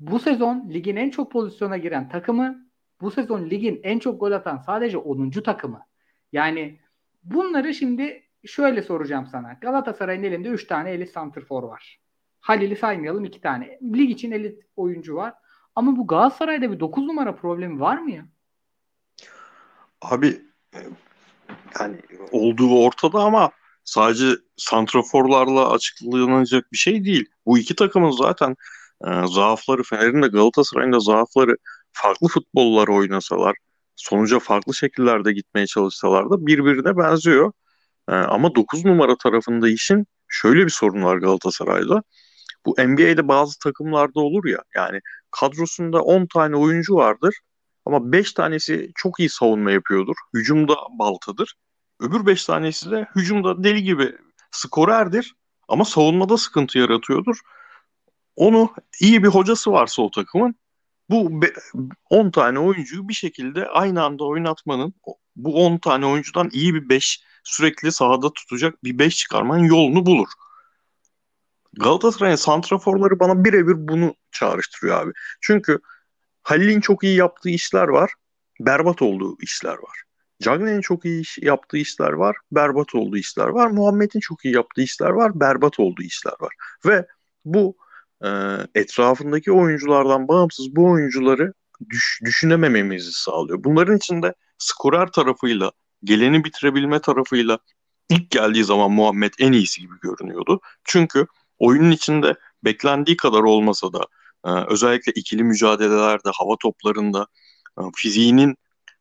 Bu sezon ligin en çok pozisyona giren takımı bu sezon ligin en çok gol atan sadece 10. takımı. Yani bunları şimdi şöyle soracağım sana. Galatasaray'ın elinde 3 tane elit santrfor var. Halil'i saymayalım 2 tane. Lig için elit oyuncu var. Ama bu Galatasaray'da bir 9 numara problemi var mı ya? Abi e, yani olduğu ortada ama sadece santraforlarla açıklanacak bir şey değil. Bu iki takımın zaten e, zaafları Fener'in de Galatasaray'ın da zaafları farklı futbollar oynasalar, sonuca farklı şekillerde gitmeye çalışsalar da birbirine benziyor. E, ama 9 numara tarafında işin şöyle bir sorun var Galatasaray'da. Bu NBA'de bazı takımlarda olur ya yani kadrosunda 10 tane oyuncu vardır ama 5 tanesi çok iyi savunma yapıyordur. Hücumda baltadır. Öbür 5 tanesi de hücumda deli gibi skorerdir ama savunmada sıkıntı yaratıyordur. Onu iyi bir hocası varsa o takımın bu 10 tane oyuncuyu bir şekilde aynı anda oynatmanın bu 10 tane oyuncudan iyi bir 5 sürekli sahada tutacak bir 5 çıkarmanın yolunu bulur. Galatasaray'ın santraforları bana birebir bunu çağrıştırıyor abi. Çünkü Halil'in çok iyi yaptığı işler var, berbat olduğu işler var. Cagney'in çok iyi iş, yaptığı işler var, berbat olduğu işler var. Muhammed'in çok iyi yaptığı işler var, berbat olduğu işler var. Ve bu e, etrafındaki oyunculardan bağımsız bu oyuncuları düş, düşünemememizi sağlıyor. Bunların içinde skorer tarafıyla, geleni bitirebilme tarafıyla ilk geldiği zaman Muhammed en iyisi gibi görünüyordu. Çünkü oyunun içinde beklendiği kadar olmasa da e, özellikle ikili mücadelelerde, hava toplarında e, fiziğinin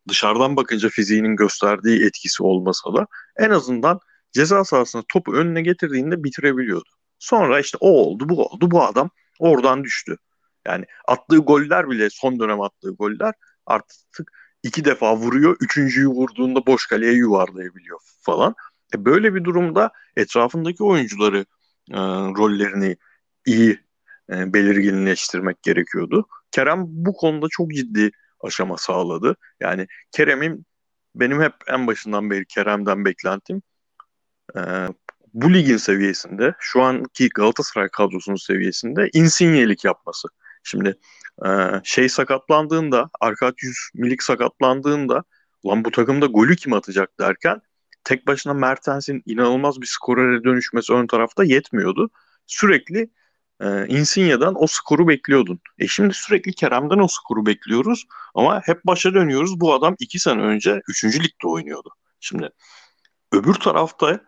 dışarıdan bakınca fiziğinin gösterdiği etkisi olmasa da en azından ceza sahasına topu önüne getirdiğinde bitirebiliyordu. Sonra işte o oldu, bu oldu, bu adam oradan düştü. Yani attığı goller bile son dönem attığı goller artık iki defa vuruyor, üçüncüyü vurduğunda boş kaleye yuvarlayabiliyor falan. E böyle bir durumda etrafındaki oyuncuları e, rollerini iyi e, belirginleştirmek gerekiyordu. Kerem bu konuda çok ciddi aşama sağladı. Yani Kerem'in benim hep en başından beri Kerem'den beklentim e, bu ligin seviyesinde şu anki Galatasaray kadrosunun seviyesinde insinyelik yapması. Şimdi e, şey sakatlandığında Arkadyus Milik sakatlandığında lan bu takımda golü kim atacak derken tek başına Mertens'in inanılmaz bir skorere dönüşmesi ön tarafta yetmiyordu. Sürekli e, Insigne'den o skoru bekliyordun. E şimdi sürekli Kerem'den o skoru bekliyoruz ama hep başa dönüyoruz. Bu adam iki sene önce 3. ligde oynuyordu. Şimdi öbür tarafta,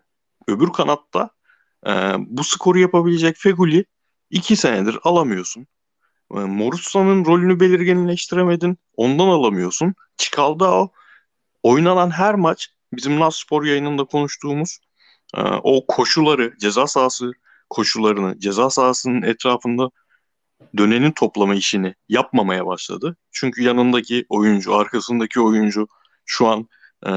öbür kanatta e, bu skoru yapabilecek Feguli iki senedir alamıyorsun. E, Morutsa'nın rolünü belirginleştiremedin. Ondan alamıyorsun. o oynanan her maç bizim Nas Spor yayınında konuştuğumuz e, o koşuları, ceza sahası koşularını, ceza sahasının etrafında dönenin toplama işini yapmamaya başladı. Çünkü yanındaki oyuncu, arkasındaki oyuncu şu an e,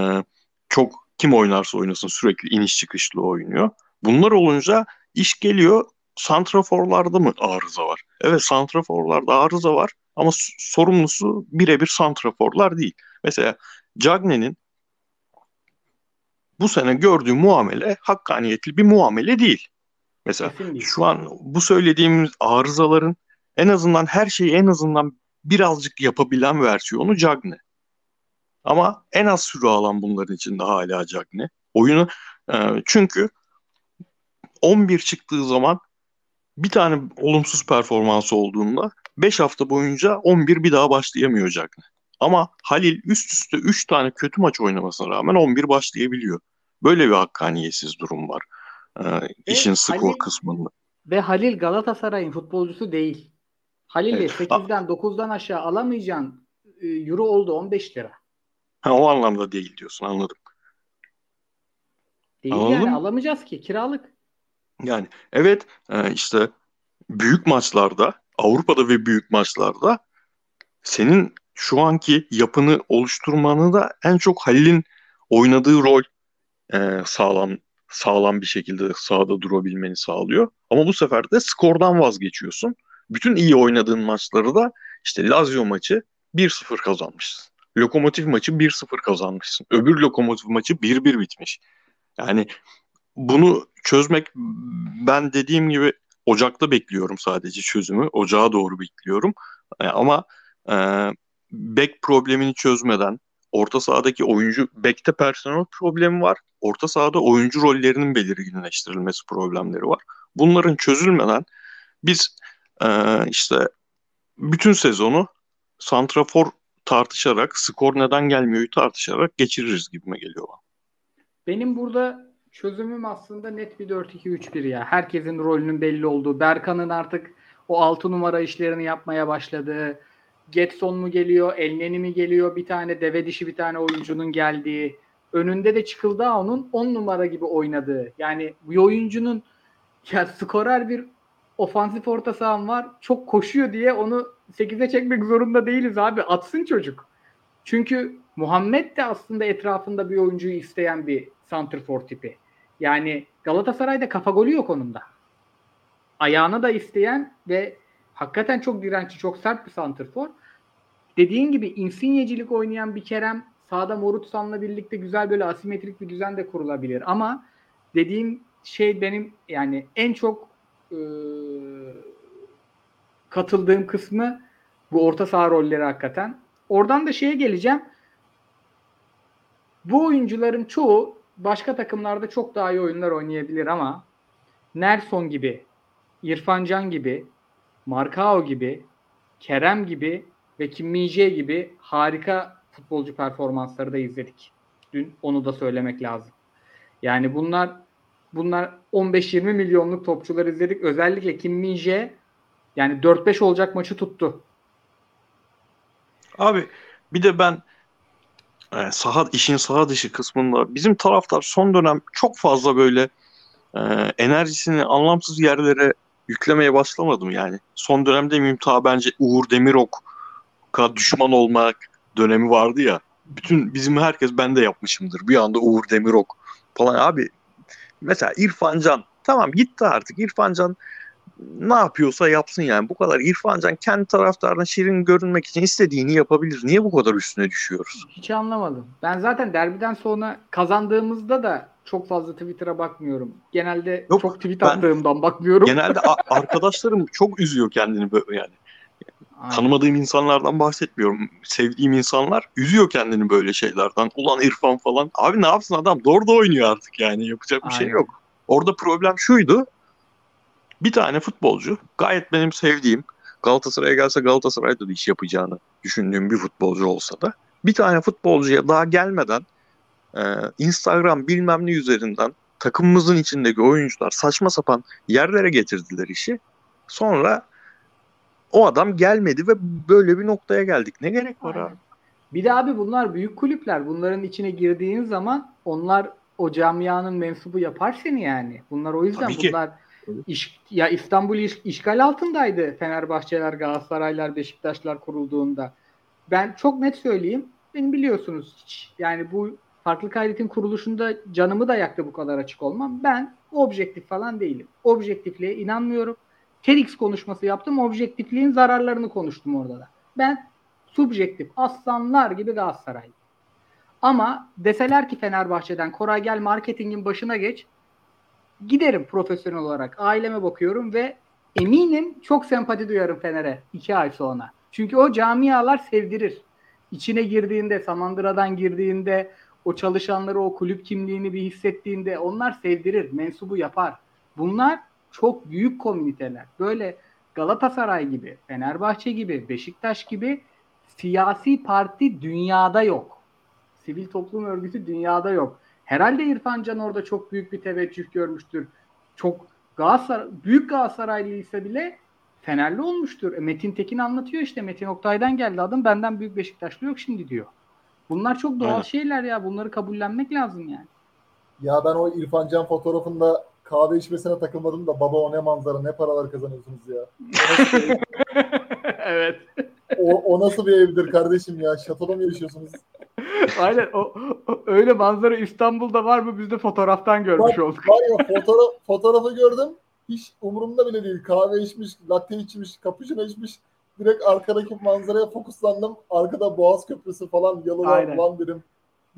çok kim oynarsa oynasın sürekli iniş çıkışlı oynuyor. Bunlar olunca iş geliyor santraforlarda mı arıza var? Evet santraforlarda arıza var ama sorumlusu birebir santraforlar değil. Mesela Cagne'nin bu sene gördüğü muamele hakkaniyetli bir muamele değil. Mesela Kesinlikle. şu an bu söylediğimiz arızaların en azından her şeyi en azından birazcık yapabilen versiyonu Cagne. Ama en az süre alan bunların içinde hala Cagne. Oyunu e, çünkü 11 çıktığı zaman bir tane olumsuz performansı olduğunda 5 hafta boyunca 11 bir daha başlayamıyor Cagne. Ama Halil üst üste 3 tane kötü maç oynamasına rağmen 11 başlayabiliyor. Böyle bir hakkaniyetsiz durum var. Ee, işin skor Halil, kısmında. Ve Halil Galatasaray'ın futbolcusu değil. Halil'i evet. 8'den 9'dan aşağı alamayacaksın. E, euro oldu 15 lira. Ha, o anlamda değil diyorsun anladım. Değil Anladın yani alamayacağız ki kiralık. Yani evet e, işte büyük maçlarda Avrupa'da ve büyük maçlarda senin şu anki yapını oluşturmanı da en çok Halil'in oynadığı rol e, sağlam sağlam bir şekilde sahada durabilmeni sağlıyor. Ama bu sefer de skordan vazgeçiyorsun. Bütün iyi oynadığın maçları da işte Lazio maçı 1-0 kazanmışsın. Lokomotiv maçı 1-0 kazanmışsın. Öbür lokomotiv maçı 1-1 bitmiş. Yani bunu çözmek ben dediğim gibi Ocak'ta bekliyorum sadece çözümü. Ocağa doğru bekliyorum. E, ama e, bek problemini çözmeden orta sahadaki oyuncu bekte personel problemi var. Orta sahada oyuncu rollerinin belirginleştirilmesi problemleri var. Bunların çözülmeden biz e, işte bütün sezonu santrafor tartışarak, skor neden gelmiyor tartışarak geçiririz gibime geliyor. Benim burada çözümüm aslında net bir 4-2-3-1 ya. Herkesin rolünün belli olduğu. Berkan'ın artık o 6 numara işlerini yapmaya başladığı. Getson mu geliyor, Elneni mi geliyor, bir tane deve dişi bir tane oyuncunun geldiği. Önünde de çıkıldı onun 10 numara gibi oynadığı. Yani bu oyuncunun ya skorer bir ofansif orta sahan var. Çok koşuyor diye onu 8'e çekmek zorunda değiliz abi. Atsın çocuk. Çünkü Muhammed de aslında etrafında bir oyuncuyu isteyen bir santrfor tipi. Yani Galatasaray'da kafa golü yok onun da. Ayağını da isteyen ve hakikaten çok dirençli, çok sert bir santrfor. Dediğin gibi insinyecilik oynayan bir Kerem sağda Morutsan'la birlikte güzel böyle asimetrik bir düzen de kurulabilir. Ama dediğim şey benim yani en çok e, katıldığım kısmı bu orta saha rolleri hakikaten. Oradan da şeye geleceğim. Bu oyuncuların çoğu başka takımlarda çok daha iyi oyunlar oynayabilir ama Nelson gibi, İrfan Can gibi, Markao gibi, Kerem gibi ve Kim min gibi harika futbolcu performansları da izledik. Dün onu da söylemek lazım. Yani bunlar bunlar 15-20 milyonluk topçular izledik. Özellikle Kim min yani 4-5 olacak maçı tuttu. Abi bir de ben e, saha işin saha dışı kısmında bizim taraftar son dönem çok fazla böyle e, enerjisini anlamsız yerlere yüklemeye başlamadım yani. Son dönemde mümtah bence Uğur Demirok'a düşman olmak dönemi vardı ya. Bütün bizim herkes ben de yapmışımdır. Bir anda Uğur Demirok falan abi. Mesela İrfan Can tamam gitti artık. İrfan Can ne yapıyorsa yapsın yani. Bu kadar İrfan Can kendi taraftarına şirin görünmek için istediğini yapabilir. Niye bu kadar üstüne düşüyoruz? Hiç anlamadım. Ben zaten derbiden sonra kazandığımızda da çok fazla Twitter'a bakmıyorum. Genelde Yok, çok tweet attığımdan bakmıyorum. Genelde arkadaşlarım çok üzüyor kendini böyle yani. Aynen. Tanımadığım insanlardan bahsetmiyorum. Sevdiğim insanlar üzüyor kendini böyle şeylerden. Ulan İrfan falan. Abi ne yapsın adam? Doğru da oynuyor artık yani. Yapacak bir şey Aynen. şey yok. Orada problem şuydu bir tane futbolcu gayet benim sevdiğim Galatasaray'a gelse Galatasaray'da da iş yapacağını düşündüğüm bir futbolcu olsa da bir tane futbolcuya daha gelmeden e, Instagram bilmem ne üzerinden takımımızın içindeki oyuncular saçma sapan yerlere getirdiler işi. Sonra o adam gelmedi ve böyle bir noktaya geldik. Ne gerek var Aynen. abi? Bir de abi bunlar büyük kulüpler. Bunların içine girdiğin zaman onlar o camianın mensubu yapar seni yani. Bunlar o yüzden bunlar İş, ya İstanbul iş, işgal altındaydı Fenerbahçeler, Galatasaraylar, Beşiktaşlar kurulduğunda. Ben çok net söyleyeyim. Benim biliyorsunuz hiç yani bu farklı kaydetin kuruluşunda canımı da yaktı bu kadar açık olmam. Ben objektif falan değilim. Objektifliğe inanmıyorum. TEDx konuşması yaptım. Objektifliğin zararlarını konuştum orada da. Ben subjektif aslanlar gibi Galatasaray. Ama deseler ki Fenerbahçe'den Koray gel marketingin başına geç giderim profesyonel olarak. Aileme bakıyorum ve eminim çok sempati duyarım Fener'e iki ay sonra. Çünkü o camialar sevdirir. İçine girdiğinde, Samandıra'dan girdiğinde, o çalışanları, o kulüp kimliğini bir hissettiğinde onlar sevdirir, mensubu yapar. Bunlar çok büyük komüniteler. Böyle Galatasaray gibi, Fenerbahçe gibi, Beşiktaş gibi siyasi parti dünyada yok. Sivil toplum örgütü dünyada yok. Herhalde İrfan Can orada çok büyük bir teveccüh görmüştür. Çok Galatasaray, büyük Galatasaraylı ise bile Fenerli olmuştur. E, Metin Tekin anlatıyor işte Metin Oktay'dan geldi adım benden büyük Beşiktaşlı yok şimdi diyor. Bunlar çok doğal Aynen. şeyler ya. Bunları kabullenmek lazım yani. Ya ben o İrfan Can fotoğrafında kahve içmesine takılmadım da baba o ne manzara ne paralar kazanıyorsunuz ya. evet. O, o nasıl bir evdir kardeşim ya? Şatoda mı yaşıyorsunuz? Aynen o, o, öyle manzara İstanbul'da var mı biz de fotoğraftan görmüş var, olduk. Var ya fotoğraf, fotoğrafı gördüm. Hiç umurumda bile değil. Kahve içmiş, latte içmiş, cappuccino içmiş. direkt arkadaki manzaraya fokuslandım. Arkada Boğaz Köprüsü falan Aynen. ulan dedim.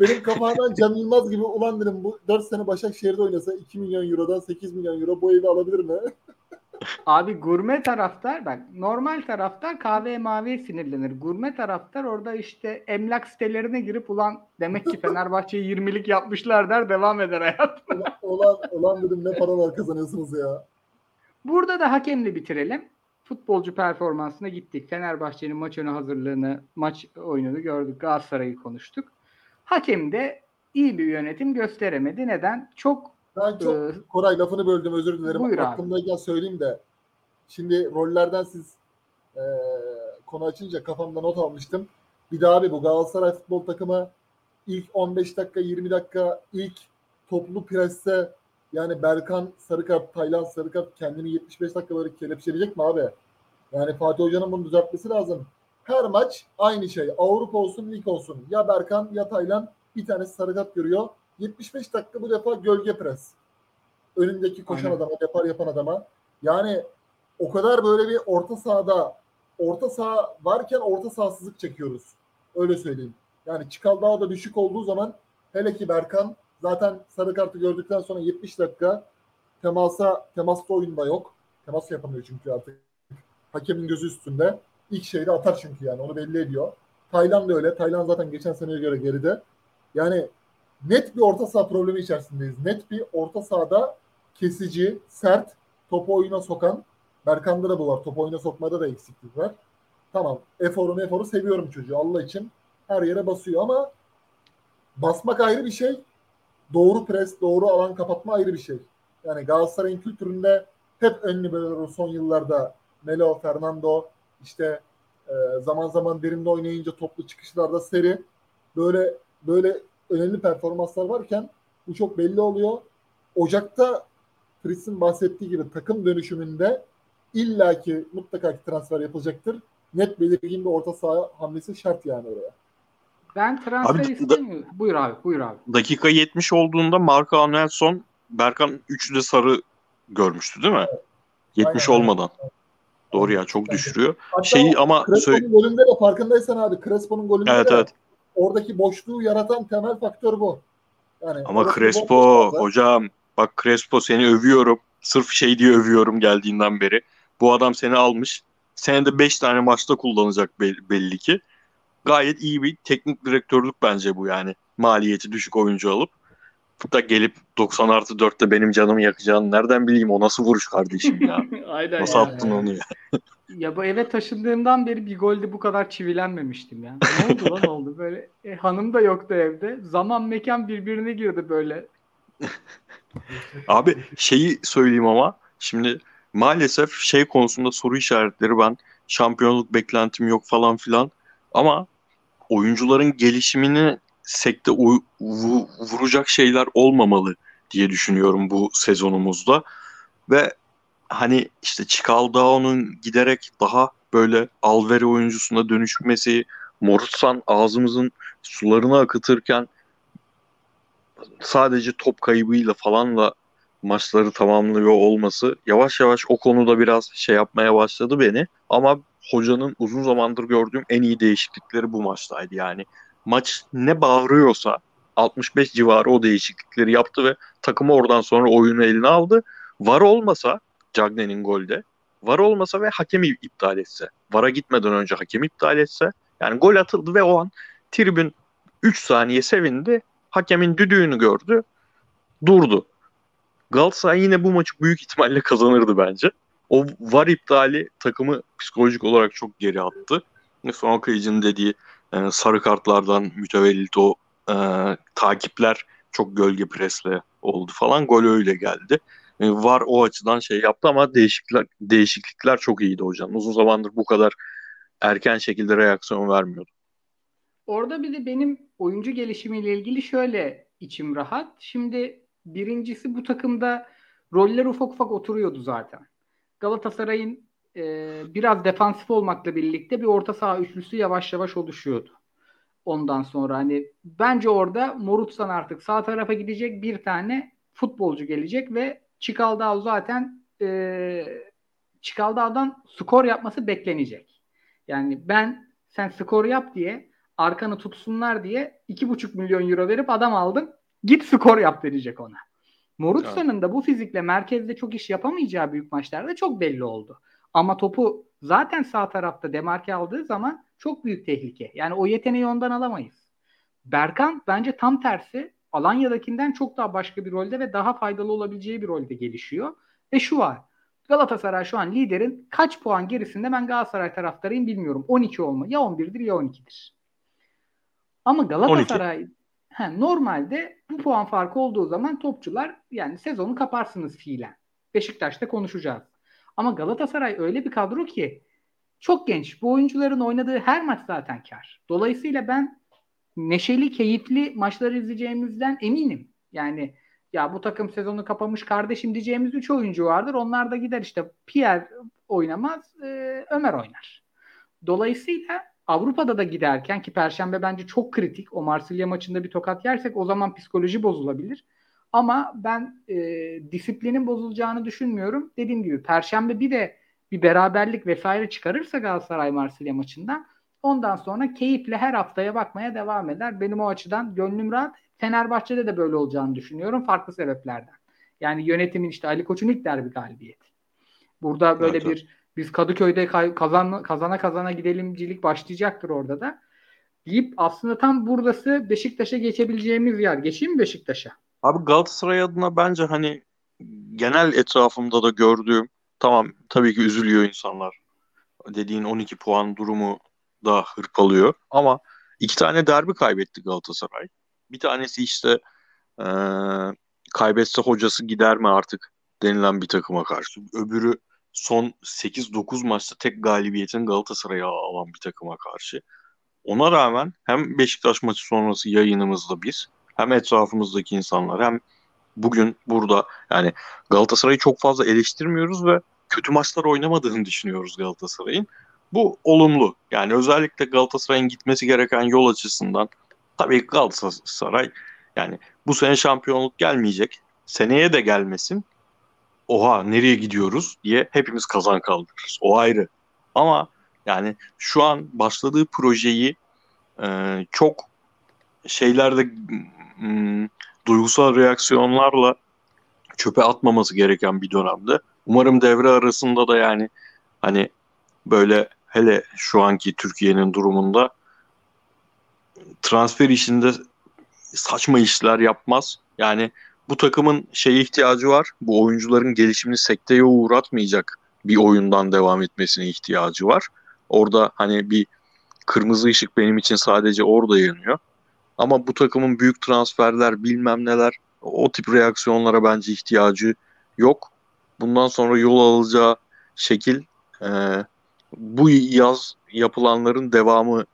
Benim kafamdan Cem Yılmaz gibi ulan dedim bu 4 sene Başakşehir'de oynasa 2 milyon eurodan 8 milyon euro bu evi alabilir mi? Abi gurme taraftar bak normal taraftar kahve maviye sinirlenir. Gurme taraftar orada işte emlak sitelerine girip ulan demek ki Fenerbahçe'yi 20'lik yapmışlar der devam eder hayat. ulan, ulan, dedim ne paralar kazanıyorsunuz ya. Burada da hakemle bitirelim. Futbolcu performansına gittik. Fenerbahçe'nin maç önü hazırlığını, maç oyununu gördük. Galatasaray'ı konuştuk. Hakem de iyi bir yönetim gösteremedi. Neden? Çok Ben çok e, Koray lafını böldüm özür dilerim. Buyur abi. Aklımdayken söyleyeyim de. Şimdi rollerden siz e, konu açınca kafamda not almıştım. Bir daha abi bu Galatasaray futbol takımı ilk 15 dakika 20 dakika ilk toplu presse yani Berkan Sarıkart, Taylan Sarıkart kendini 75 dakikaları kelepçeleyecek mi abi? Yani Fatih Hoca'nın bunu düzeltmesi lazım. Her maç aynı şey. Avrupa olsun, lig olsun. Ya Berkan ya Taylan bir tanesi Sarıkart görüyor. 75 dakika bu defa gölge pres. Önündeki koşan Aynen. adama, depar yapan adama. Yani o kadar böyle bir orta sahada orta saha varken orta sahasızlık çekiyoruz. Öyle söyleyeyim. Yani çıkal daha da düşük olduğu zaman hele ki Berkan zaten sarı kartı gördükten sonra 70 dakika temasa temasta oyunda yok. Temas yapamıyor çünkü artık. Hakemin gözü üstünde. İlk şeyde atar çünkü yani onu belli ediyor. Taylan da öyle. Taylan zaten geçen seneye göre geride. Yani net bir orta saha problemi içerisindeyiz. Net bir orta sahada kesici, sert, topu oyuna sokan. Berkan'da da bu var. Topu oyuna sokmada da eksiklik var. Tamam. Eforu eforu seviyorum çocuğu. Allah için her yere basıyor ama basmak ayrı bir şey. Doğru pres, doğru alan kapatma ayrı bir şey. Yani Galatasaray'ın kültüründe hep ön liberoları son yıllarda Melo, Fernando işte e, zaman zaman derinde oynayınca toplu çıkışlarda seri böyle böyle önemli performanslar varken bu çok belli oluyor. Ocak'ta Fritz'in bahsettiği gibi takım dönüşümünde illaki mutlaka ki transfer yapılacaktır. Net belirgin bir orta saha hamlesi şart yani oraya. ben transfer Abi, istemiyorum. Buyur abi, buyur abi. Dakika 70 olduğunda Marco Anelson Berkan 3'ü de sarı görmüştü değil mi? 70 Aynen, olmadan. Doğru ya çok düşürüyor. Hatta Şeyi ama Crespo'nun golünde de farkındaysan abi Crespo'nun golünde Evet de evet. oradaki boşluğu yaratan temel faktör bu. Yani Ama Crespo hocam bak Crespo seni övüyorum. Sırf şey diye övüyorum geldiğinden beri. Bu adam seni almış. Senede 5 tane maçta kullanacak bel- belli ki. Gayet iyi bir teknik direktörlük bence bu yani. Maliyeti düşük oyuncu alıp da gelip 90 artı 4'te benim canımı yakacağını nereden bileyim o nasıl vuruş kardeşim ya. Aynen Nasıl ya. attın onu ya? Ya bu eve taşındığımdan beri bir golde bu kadar çivilenmemiştim ya. Ne oldu lan oldu böyle. E, hanım da yoktu evde. Zaman mekan birbirine girdi böyle. Abi şeyi söyleyeyim ama şimdi maalesef şey konusunda soru işaretleri ben şampiyonluk beklentim yok falan filan ama oyuncuların gelişimini sekte u- vu- vuracak şeyler olmamalı diye düşünüyorum bu sezonumuzda ve hani işte Çikaldao'nun giderek daha böyle alveri oyuncusuna dönüşmesi Morutsan ağzımızın sularını akıtırken sadece top kaybıyla falanla maçları tamamlıyor olması yavaş yavaş o konuda biraz şey yapmaya başladı beni. Ama hocanın uzun zamandır gördüğüm en iyi değişiklikleri bu maçtaydı yani. Maç ne bağırıyorsa 65 civarı o değişiklikleri yaptı ve takımı oradan sonra oyunu eline aldı. Var olmasa Cagney'in golde var olmasa ve hakemi iptal etse. Vara gitmeden önce hakem iptal etse yani gol atıldı ve o an tribün 3 saniye sevindi. Hakemin düdüğünü gördü. Durdu. Galatasaray yine bu maçı büyük ihtimalle kazanırdı bence. O var iptali takımı psikolojik olarak çok geri attı. Son Kayıcı'nın dediği e, sarı kartlardan mütevellit o e, takipler çok gölge presle oldu falan. Gol öyle geldi. E, var o açıdan şey yaptı ama değişiklikler, değişiklikler çok iyiydi hocam. Uzun zamandır bu kadar erken şekilde reaksiyon vermiyordu. Orada bir de benim oyuncu gelişimiyle ilgili şöyle içim rahat. Şimdi birincisi bu takımda roller ufak ufak oturuyordu zaten. Galatasaray'ın e, biraz defansif olmakla birlikte bir orta saha üçlüsü yavaş yavaş oluşuyordu. Ondan sonra hani bence orada Morutsan artık sağ tarafa gidecek bir tane futbolcu gelecek ve Çikaldao zaten e, Çikaldağ'dan skor yapması beklenecek. Yani ben sen skor yap diye arkanı tutsunlar diye 2,5 milyon euro verip adam aldım. Git skor yap verecek ona. Morutsa'nın da bu fizikle merkezde çok iş yapamayacağı büyük maçlarda çok belli oldu. Ama topu zaten sağ tarafta demarke aldığı zaman çok büyük tehlike. Yani o yeteneği ondan alamayız. Berkan bence tam tersi Alanya'dakinden çok daha başka bir rolde ve daha faydalı olabileceği bir rolde gelişiyor. Ve şu var. Galatasaray şu an liderin kaç puan gerisinde ben Galatasaray taraftarıyım bilmiyorum. 12 olma. Ya 11'dir ya 12'dir. Ama Galatasaray he, normalde bu puan farkı olduğu zaman topçular yani sezonu kaparsınız fiilen. Beşiktaş'ta konuşacağız. Ama Galatasaray öyle bir kadro ki çok genç. Bu oyuncuların oynadığı her maç zaten kar. Dolayısıyla ben neşeli, keyifli maçları izleyeceğimizden eminim. Yani ya bu takım sezonu kapamış kardeşim diyeceğimiz 3 oyuncu vardır. Onlar da gider işte Pierre oynamaz, e, Ömer oynar. Dolayısıyla Avrupa'da da giderken ki Perşembe bence çok kritik. O Marsilya maçında bir tokat yersek o zaman psikoloji bozulabilir. Ama ben e, disiplinin bozulacağını düşünmüyorum. Dediğim gibi Perşembe bir de bir beraberlik vesaire çıkarırsa Galatasaray Marsilya maçında ondan sonra keyifle her haftaya bakmaya devam eder. Benim o açıdan gönlüm rahat. Fenerbahçe'de de böyle olacağını düşünüyorum farklı sebeplerden. Yani yönetimin işte Ali Koç'un ilk derbi galibiyeti. Burada böyle evet, bir biz Kadıköy'de kazan, kazana kazana gidelimcilik başlayacaktır orada da. Deyip aslında tam buradası Beşiktaş'a geçebileceğimiz yer. Geçeyim mi Beşiktaş'a? Abi Galatasaray adına bence hani genel etrafımda da gördüğüm tamam tabii ki üzülüyor insanlar. Dediğin 12 puan durumu da hırpalıyor ama iki tane derbi kaybetti Galatasaray. Bir tanesi işte ee, kaybetse hocası gider mi artık denilen bir takıma karşı. Öbürü son 8-9 maçta tek galibiyetin Galatasaray'a alan bir takıma karşı. Ona rağmen hem Beşiktaş maçı sonrası yayınımızda biz hem etrafımızdaki insanlar hem bugün burada yani Galatasaray'ı çok fazla eleştirmiyoruz ve kötü maçlar oynamadığını düşünüyoruz Galatasaray'ın. Bu olumlu. Yani özellikle Galatasaray'ın gitmesi gereken yol açısından tabii Galatasaray yani bu sene şampiyonluk gelmeyecek. Seneye de gelmesin. Oha nereye gidiyoruz diye hepimiz kazan kaldırırız. O ayrı. Ama yani şu an başladığı projeyi e, çok şeylerde m, duygusal reaksiyonlarla çöpe atmaması gereken bir dönemde. Umarım devre arasında da yani hani böyle hele şu anki Türkiye'nin durumunda transfer işinde saçma işler yapmaz. Yani bu takımın şeye ihtiyacı var. Bu oyuncuların gelişimini sekteye uğratmayacak bir oyundan devam etmesine ihtiyacı var. Orada hani bir kırmızı ışık benim için sadece orada yanıyor. Ama bu takımın büyük transferler bilmem neler o tip reaksiyonlara bence ihtiyacı yok. Bundan sonra yol alacağı şekil e, bu yaz yapılanların devamı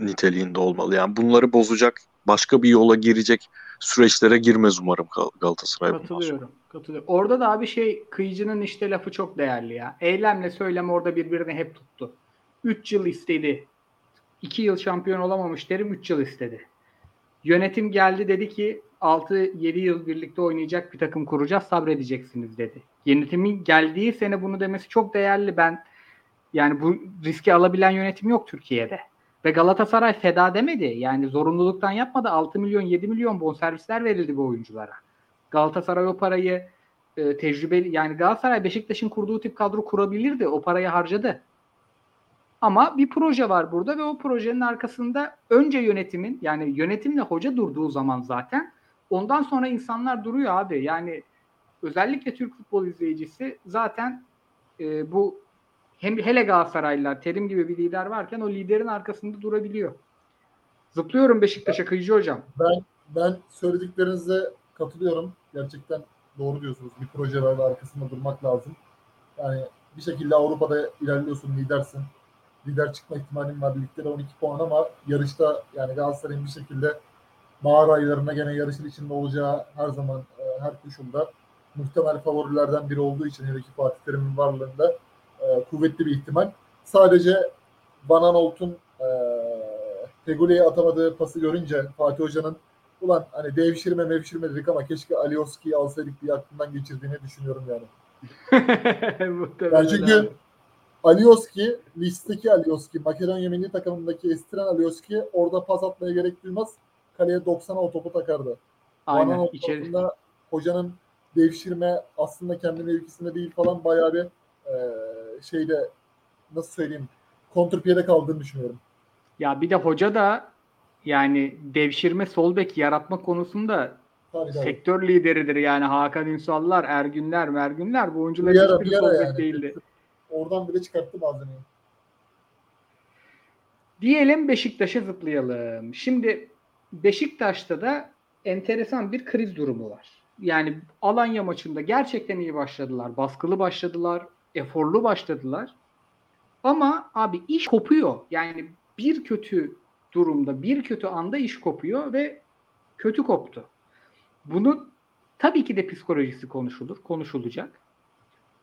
niteliğinde olmalı. Yani bunları bozacak, başka bir yola girecek süreçlere girmez umarım Galatasaray. Katılıyorum. Katılıyorum. Orada da abi şey kıyıcının işte lafı çok değerli ya. Eylemle söylem orada birbirini hep tuttu. 3 yıl istedi. 2 yıl şampiyon olamamış derim 3 yıl istedi. Yönetim geldi dedi ki 6-7 yıl birlikte oynayacak bir takım kuracağız sabredeceksiniz dedi. Yönetimin geldiği sene bunu demesi çok değerli. Ben yani bu riski alabilen yönetim yok Türkiye'de. Ve Galatasaray feda demedi. Yani zorunluluktan yapmadı. 6 milyon 7 milyon bonservisler verildi bu oyunculara. Galatasaray o parayı e, tecrübeli yani Galatasaray Beşiktaş'ın kurduğu tip kadro kurabilirdi. O parayı harcadı. Ama bir proje var burada ve o projenin arkasında önce yönetimin yani yönetimle hoca durduğu zaman zaten ondan sonra insanlar duruyor abi. Yani özellikle Türk futbol izleyicisi zaten e, bu hem hele Galatasaraylılar Terim gibi bir lider varken o liderin arkasında durabiliyor. Zıplıyorum Beşiktaş'a Kıyıcı hocam. Ben ben söylediklerinize katılıyorum. Gerçekten doğru diyorsunuz. Bir proje var ve arkasında durmak lazım. Yani bir şekilde Avrupa'da ilerliyorsun, lidersin lider çıkma ihtimalim var. Ligde 12 puan ama yarışta yani Galatasaray'ın bir şekilde mağara aylarına gene yarışın içinde olacağı her zaman e, her koşulda muhtemel favorilerden biri olduğu için hele ki Fatih Terim'in varlığında e, kuvvetli bir ihtimal. Sadece Van Aanholt'un e, Feguli'ye atamadığı pası görünce Fatih Hoca'nın ulan hani devşirme mevşirme dedik ama keşke Alioski'yi alsaydık diye aklından geçirdiğini düşünüyorum yani. yani çünkü Alioski, listeki Alioski, Makedonya milli takımındaki estiren Alioski orada pas atmaya gerek duymaz. Kaleye 90'a o topu takardı. Aynen. Bana İçeri, hocanın devşirme aslında kendi mevkisinde değil falan bayağı bir e, şeyde nasıl söyleyeyim kontrpiyede kaldığını düşünüyorum. ya bir de hoca da yani devşirme sol bek yaratma konusunda Tabii, tabii. sektör lideridir yani Hakan Ünsallar, Ergünler, Mergünler bu oyuncular Bir ara, hiçbiri sol bek yani. değildi. Oradan bile çıkarttı malzemeyi. Diyelim Beşiktaş'a zıplayalım. Şimdi Beşiktaş'ta da enteresan bir kriz durumu var. Yani Alanya maçında gerçekten iyi başladılar. Baskılı başladılar. Eforlu başladılar. Ama abi iş kopuyor. Yani bir kötü durumda, bir kötü anda iş kopuyor ve kötü koptu. Bunun tabii ki de psikolojisi konuşulur, konuşulacak.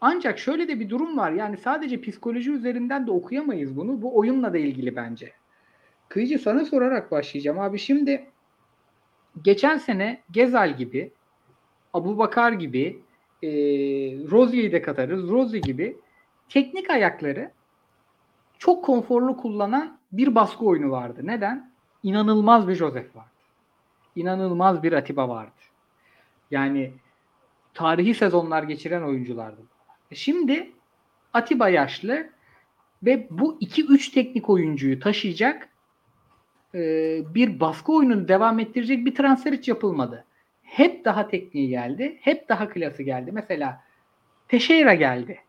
Ancak şöyle de bir durum var. Yani sadece psikoloji üzerinden de okuyamayız bunu. Bu oyunla da ilgili bence. Kıyıcı sana sorarak başlayacağım. Abi şimdi geçen sene Gezal gibi, Abu Bakar gibi, e, Rozier'i de katarız. Rozier gibi teknik ayakları çok konforlu kullanan bir baskı oyunu vardı. Neden? İnanılmaz bir Joseph vardı. İnanılmaz bir Atiba vardı. Yani tarihi sezonlar geçiren oyunculardı. Şimdi Atiba yaşlı ve bu 2-3 teknik oyuncuyu taşıyacak e, bir baskı oyununu devam ettirecek bir transfer hiç yapılmadı. Hep daha tekniği geldi. Hep daha klası geldi. Mesela Teixeira geldi.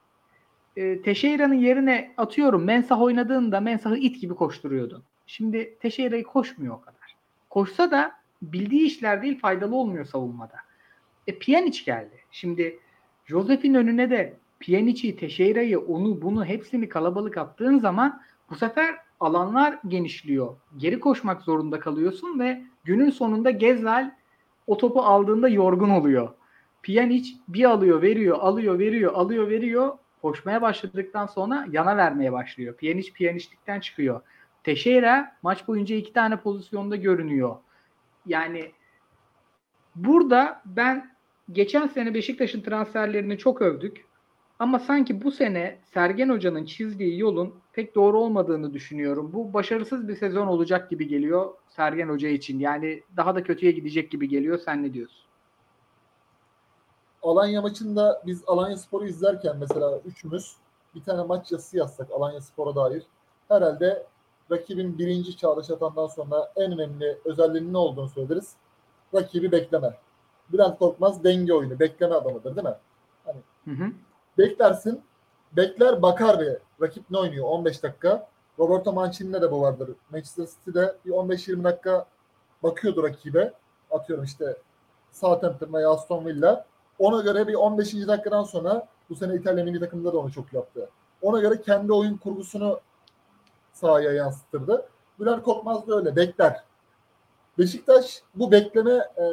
E, Teixeira'nın yerine atıyorum Mensah oynadığında Mensah'ı it gibi koşturuyordun. Şimdi Teixeira'yı koşmuyor o kadar. Koşsa da bildiği işler değil faydalı olmuyor savunmada. E Pjanic geldi. Şimdi Josef'in önüne de Pjanic'i, Teixeira'yı, onu bunu hepsini kalabalık attığın zaman bu sefer alanlar genişliyor. Geri koşmak zorunda kalıyorsun ve günün sonunda Gezal o topu aldığında yorgun oluyor. Pjanic bir alıyor, veriyor, alıyor, veriyor, alıyor, veriyor. Koşmaya başladıktan sonra yana vermeye başlıyor. Pjanic Pjanic'likten çıkıyor. Teixeira maç boyunca iki tane pozisyonda görünüyor. Yani burada ben geçen sene Beşiktaş'ın transferlerini çok övdük. Ama sanki bu sene Sergen Hoca'nın çizdiği yolun pek doğru olmadığını düşünüyorum. Bu başarısız bir sezon olacak gibi geliyor Sergen Hoca için. Yani daha da kötüye gidecek gibi geliyor. Sen ne diyorsun? Alanya maçında biz Alanya Spor'u izlerken mesela üçümüz bir tane maç yazısı yazsak Alanya Spor'a dair herhalde rakibin birinci Çağdaş Atan'dan sonra en önemli özelliğinin ne olduğunu söyleriz. Rakibi bekleme. Bülent Korkmaz denge oyunu, bekleme adamıdır değil mi? Hı hı. Beklersin, bekler bakar bir rakip ne oynuyor 15 dakika. Roberto Mancini'de de bu vardır. Manchester City'de bir 15-20 dakika bakıyordu rakibe. Atıyorum işte Southampton veya Aston Villa. Ona göre bir 15. dakikadan sonra bu sene İtalya milli takımında da onu çok yaptı. Ona göre kendi oyun kurgusunu sahaya yansıtırdı. Bülent Korkmaz da öyle bekler. Beşiktaş bu bekleme e,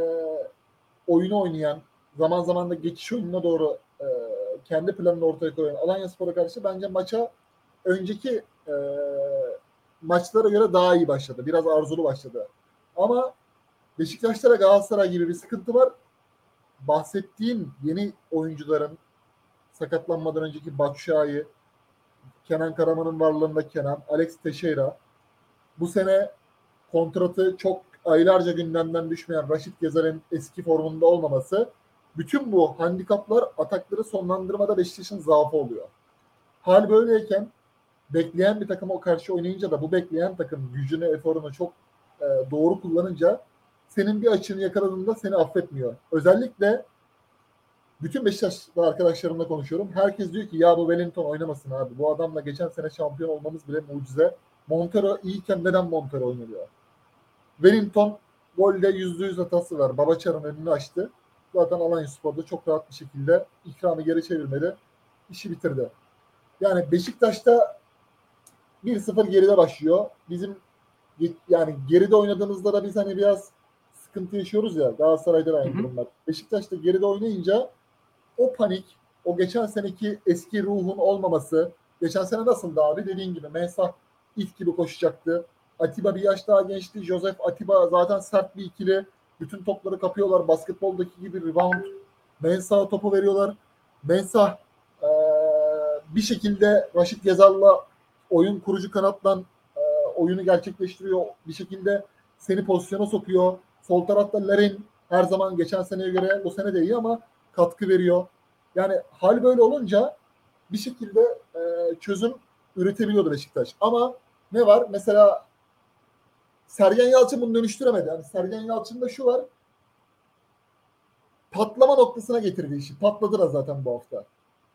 oyunu oynayan zaman zaman da geçiş oyununa doğru e, kendi planını ortaya koyan Alanya Spor'a karşı bence maça önceki e, maçlara göre daha iyi başladı. Biraz arzulu başladı. Ama Beşiktaş'ta Galatasaray gibi bir sıkıntı var. Bahsettiğim yeni oyuncuların sakatlanmadan önceki Batshuayi, Kenan Karaman'ın varlığında Kenan, Alex Teixeira. Bu sene kontratı çok aylarca gündemden düşmeyen Raşit Gezer'in eski formunda olmaması bütün bu handikaplar atakları sonlandırmada Beşiktaş'ın zaafı oluyor. Hal böyleyken bekleyen bir takıma karşı oynayınca da bu bekleyen takım gücünü, eforunu çok e, doğru kullanınca senin bir açını yakaladığında seni affetmiyor. Özellikle bütün Beşiktaşlı arkadaşlarımla konuşuyorum. Herkes diyor ki ya bu Wellington oynamasın abi. Bu adamla geçen sene şampiyon olmamız bile mucize. Montero iyiyken neden Montero oynanıyor? Wellington golde %100 hatası var. Babaçar'ın önünü açtı. Zaten Alanya Spor'da çok rahat bir şekilde ikramı geri çevirmedi. İşi bitirdi. Yani Beşiktaş'ta 1-0 geride başlıyor. Bizim yani geride oynadığımızda da biz hani biraz sıkıntı yaşıyoruz ya. Galatasaray'da da aynı durumlar. Beşiktaş'ta geride oynayınca o panik, o geçen seneki eski ruhun olmaması, geçen sene nasıldı abi dediğin gibi Mensah it gibi koşacaktı. Atiba bir yaş daha gençti. Joseph Atiba zaten sert bir ikili. Bütün topları kapıyorlar. Basketboldaki gibi rebound. Mensah'a topu veriyorlar. Mensah eee, bir şekilde Raşit Gezal'la oyun kurucu kanattan e, oyunu gerçekleştiriyor. Bir şekilde seni pozisyona sokuyor. Sol tarafta Larin her zaman geçen seneye göre bu sene de iyi ama katkı veriyor. Yani hal böyle olunca bir şekilde e, çözüm üretebiliyordu Beşiktaş. Ama ne var? Mesela Sergen Yalçın bunu dönüştüremedi. Yani Sergen Yalçın'da şu var. Patlama noktasına getirdi işi. Patladı da zaten bu hafta.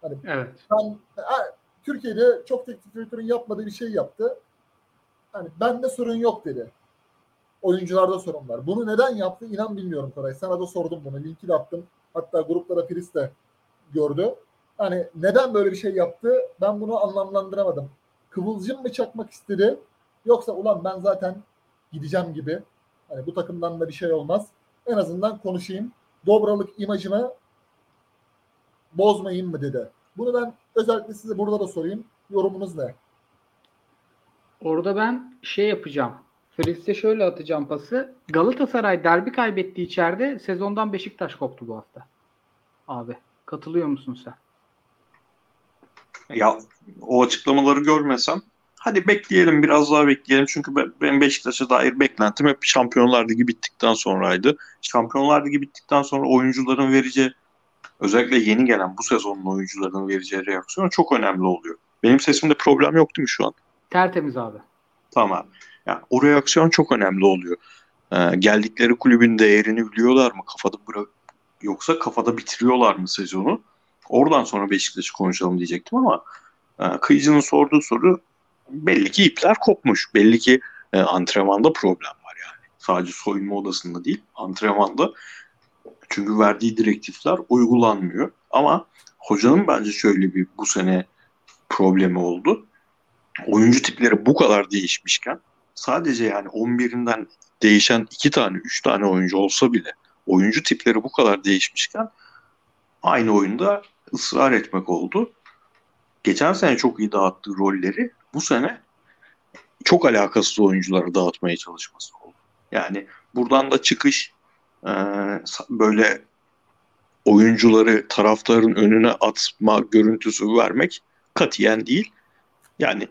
Hani Evet. ben ha, Türkiye'de çok teknik direktörün yapmadığı bir şey yaptı. Hani bende sorun yok dedi. Oyuncularda sorun var. Bunu neden yaptı inan bilmiyorum Koray. Sana da sordum bunu. Linki de attım. Hatta gruplara Filiz de gördü. Hani neden böyle bir şey yaptı ben bunu anlamlandıramadım. Kıvılcım mı çakmak istedi yoksa ulan ben zaten gideceğim gibi. Hani bu takımdan da bir şey olmaz. En azından konuşayım. Dobralık imajını bozmayayım mı dedi. Bunu ben özellikle size burada da sorayım. Yorumunuz ne? Orada ben şey yapacağım. Fritz'e şöyle atacağım pası. Galatasaray derbi kaybetti içeride. Sezondan Beşiktaş koptu bu hafta. Abi katılıyor musun sen? Ya o açıklamaları görmesem hadi bekleyelim biraz daha bekleyelim. Çünkü ben, Beşiktaş'a dair beklentim hep Şampiyonlar Ligi bittikten sonraydı. Şampiyonlar Ligi bittikten sonra oyuncuların vereceği özellikle yeni gelen bu sezonun oyuncularının vereceği reaksiyon çok önemli oluyor. Benim sesimde problem yok değil mi şu an? Tertemiz abi. Tamam. Yani o reaksiyon çok önemli oluyor. Ee, geldikleri kulübün değerini biliyorlar mı? Kafada bırak yoksa kafada bitiriyorlar mı sezonu? Oradan sonra Beşiktaş'ı konuşalım diyecektim ama e, Kıyıcı'nın sorduğu soru belli ki ipler kopmuş. Belli ki e, antrenmanda problem var yani. Sadece soyunma odasında değil, antrenmanda. Çünkü verdiği direktifler uygulanmıyor. Ama hocanın bence şöyle bir bu sene problemi oldu. Oyuncu tipleri bu kadar değişmişken sadece yani 11'inden değişen iki tane, üç tane oyuncu olsa bile oyuncu tipleri bu kadar değişmişken aynı oyunda ısrar etmek oldu. Geçen sene çok iyi dağıttığı rolleri bu sene çok alakasız oyunculara dağıtmaya çalışması oldu. Yani buradan da çıkış e, böyle oyuncuları taraftarın önüne atma görüntüsü vermek katiyen değil. Yani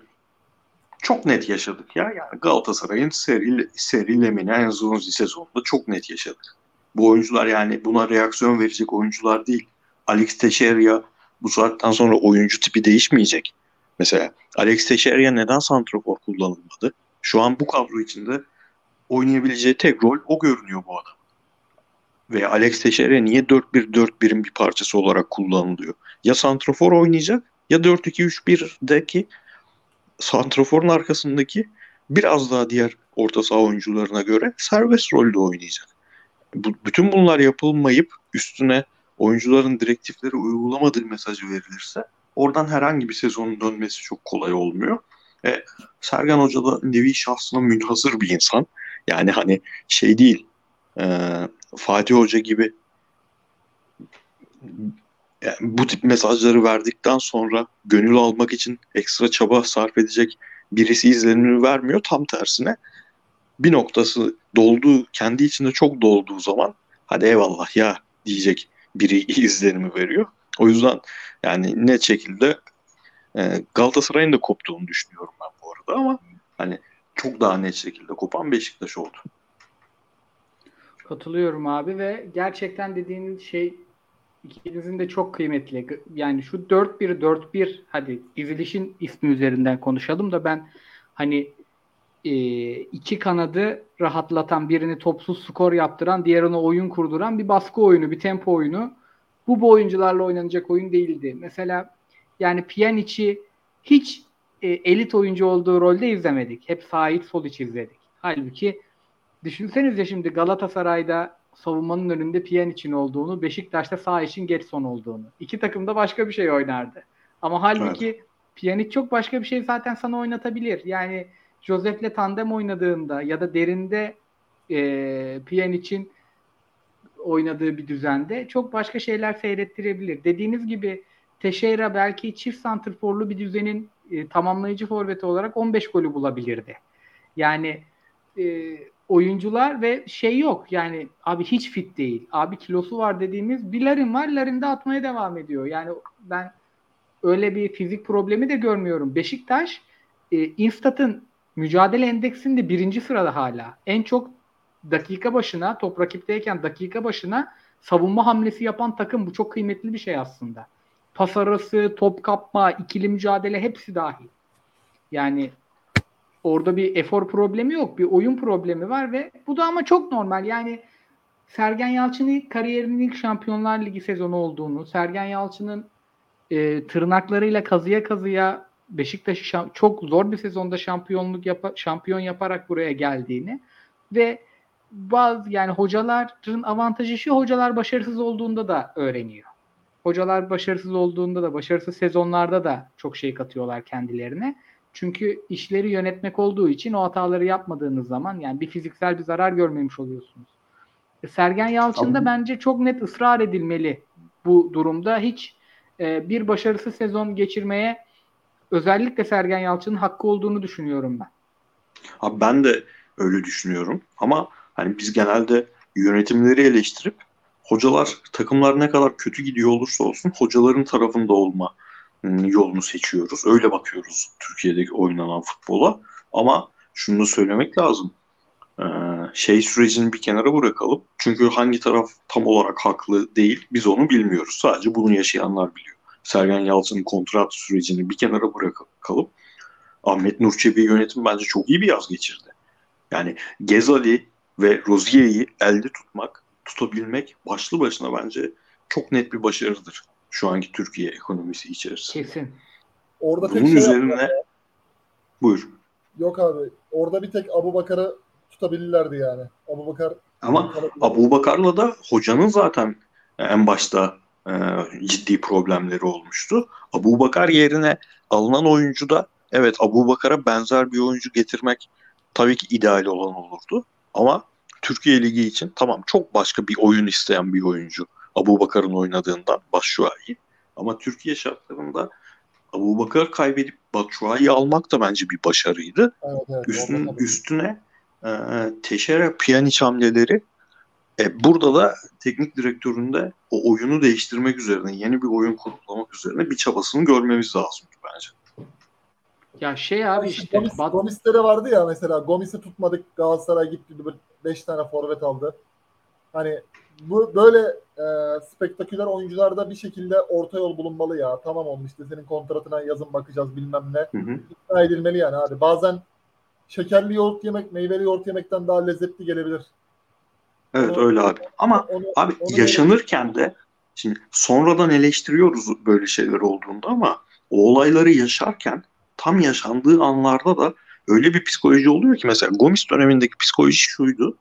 çok net yaşadık ya. Yani Galatasaray'ın seri, serilemini en son sezonunda çok net yaşadık. Bu oyuncular yani buna reaksiyon verecek oyuncular değil. Alex Teixeira bu saatten sonra oyuncu tipi değişmeyecek. Mesela Alex Teixeira neden santrafor kullanılmadı? Şu an bu kadro içinde oynayabileceği tek rol o görünüyor bu adam. Ve Alex Teixeira niye 4-1-4-1'in bir parçası olarak kullanılıyor? Ya santrafor oynayacak ya 4-2-3-1'deki santraforun arkasındaki biraz daha diğer orta saha oyuncularına göre serbest rolde oynayacak. Bu, bütün bunlar yapılmayıp üstüne oyuncuların direktifleri uygulamadığı mesajı verilirse oradan herhangi bir sezonun dönmesi çok kolay olmuyor. E, Sergen Hoca da nevi şahsına münhasır bir insan. Yani hani şey değil e, Fatih Hoca gibi yani bu tip mesajları verdikten sonra gönül almak için ekstra çaba sarf edecek birisi izlenimi vermiyor. Tam tersine bir noktası dolduğu, kendi içinde çok dolduğu zaman hadi eyvallah ya diyecek biri izlenimi veriyor. O yüzden yani net şekilde e, Galatasaray'ın da koptuğunu düşünüyorum ben bu arada ama hani çok daha net şekilde kopan Beşiktaş oldu. Katılıyorum abi ve gerçekten dediğiniz şey ikinizin de çok kıymetli. Yani şu 4-1-4-1 hadi dizilişin ismi üzerinden konuşalım da ben hani e, iki kanadı rahatlatan birini topsuz skor yaptıran diğerine oyun kurduran bir baskı oyunu bir tempo oyunu bu bu oyuncularla oynanacak oyun değildi. Mesela yani Pjanic'i hiç e, elit oyuncu olduğu rolde izlemedik. Hep sağ iç sol iç izledik. Halbuki düşünsenize şimdi Galatasaray'da savunmanın önünde Pjanic'in olduğunu, Beşiktaş'ta sağ için Getson olduğunu. İki takım da başka bir şey oynardı. Ama halbuki evet. Pjanic çok başka bir şey zaten sana oynatabilir. Yani Josef'le tandem oynadığında ya da derinde e, Pjanic'in oynadığı bir düzende çok başka şeyler seyrettirebilir. Dediğiniz gibi Teixeira belki çift santrforlu bir düzenin e, tamamlayıcı forveti olarak 15 golü bulabilirdi. Yani e, oyuncular ve şey yok yani abi hiç fit değil. Abi kilosu var dediğimiz bir Larin var. Larin de atmaya devam ediyor. Yani ben öyle bir fizik problemi de görmüyorum. Beşiktaş e, Instat'ın mücadele endeksinde birinci sırada hala. En çok dakika başına top rakipteyken dakika başına savunma hamlesi yapan takım bu çok kıymetli bir şey aslında. Pas arası, top kapma, ikili mücadele hepsi dahil. Yani orada bir efor problemi yok. Bir oyun problemi var ve bu da ama çok normal. Yani Sergen Yalçın'ın kariyerinin ilk Şampiyonlar Ligi sezonu olduğunu, Sergen Yalçın'ın e, tırnaklarıyla kazıya kazıya Beşiktaş'ı şam- çok zor bir sezonda şampiyonluk yapa- şampiyon yaparak buraya geldiğini ve bazı yani hocaların avantajı şu hocalar başarısız olduğunda da öğreniyor. Hocalar başarısız olduğunda da başarısız sezonlarda da çok şey katıyorlar kendilerine. Çünkü işleri yönetmek olduğu için o hataları yapmadığınız zaman yani bir fiziksel bir zarar görmemiş oluyorsunuz. E, Sergen Yalçın da bence çok net ısrar edilmeli bu durumda. Hiç e, bir başarısız sezon geçirmeye özellikle Sergen Yalçın'ın hakkı olduğunu düşünüyorum ben. Abi ben de öyle düşünüyorum ama hani biz genelde yönetimleri eleştirip hocalar takımlar ne kadar kötü gidiyor olursa olsun hocaların tarafında olma ım, yolunu seçiyoruz. Öyle bakıyoruz Türkiye'deki oynanan futbola. Ama şunu da söylemek lazım. Ee, şey sürecini bir kenara bırakalım. Çünkü hangi taraf tam olarak haklı değil biz onu bilmiyoruz. Sadece bunu yaşayanlar biliyor. Sergen Yalçın'ın kontrat sürecini bir kenara bırakalım. Ahmet Nur yönetim bence çok iyi bir yaz geçirdi. Yani Gezali ve Rozier'i elde tutmak, tutabilmek başlı başına bence çok net bir başarıdır şu anki Türkiye ekonomisi içerisinde. Kesin. Orada tek Bunun şey üzerine buyur. yok abi. Orada bir tek Abu Bakar'ı tutabilirlerdi yani. Abu Bakar Ama Abu Bakar'la da hocanın zaten en başta e, ciddi problemleri olmuştu. Abu Bakar yerine alınan oyuncu da evet Abu Bakar'a benzer bir oyuncu getirmek tabii ki ideal olan olurdu. Ama Türkiye Ligi için tamam çok başka bir oyun isteyen bir oyuncu. Abu Bakar'ın oynadığından Batshuayi. Ama Türkiye şartlarında Abu Bakar kaybedip Batshuayi'yi almak da bence bir başarıydı. evet, evet, Üstün, üstüne e, Teşere Pjanic hamleleri e, burada da teknik direktörün de o oyunu değiştirmek üzerine, yeni bir oyun kurgulamak üzerine bir çabasını görmemiz lazım bence. Ya şey abi İşte işte Gomis, Bat- Gomis'te vardı ya mesela Gomis'i tutmadık Galatasaray gitti 5 tane forvet aldı. Hani bu böyle e, spektaküler oyuncularda bir şekilde orta yol bulunmalı ya. Tamam oğlum işte senin kontratına yazın bakacağız bilmem ne. Hı hı. İkna edilmeli yani abi. Bazen şekerli yoğurt yemek, meyveli yoğurt yemekten daha lezzetli gelebilir. Evet Onu- öyle abi. Ama Onu, abi onu yaşanırken de şimdi sonradan eleştiriyoruz böyle şeyler olduğunda ama o olayları yaşarken tam yaşandığı anlarda da öyle bir psikoloji oluyor ki mesela Gomis dönemindeki psikoloji şuydu.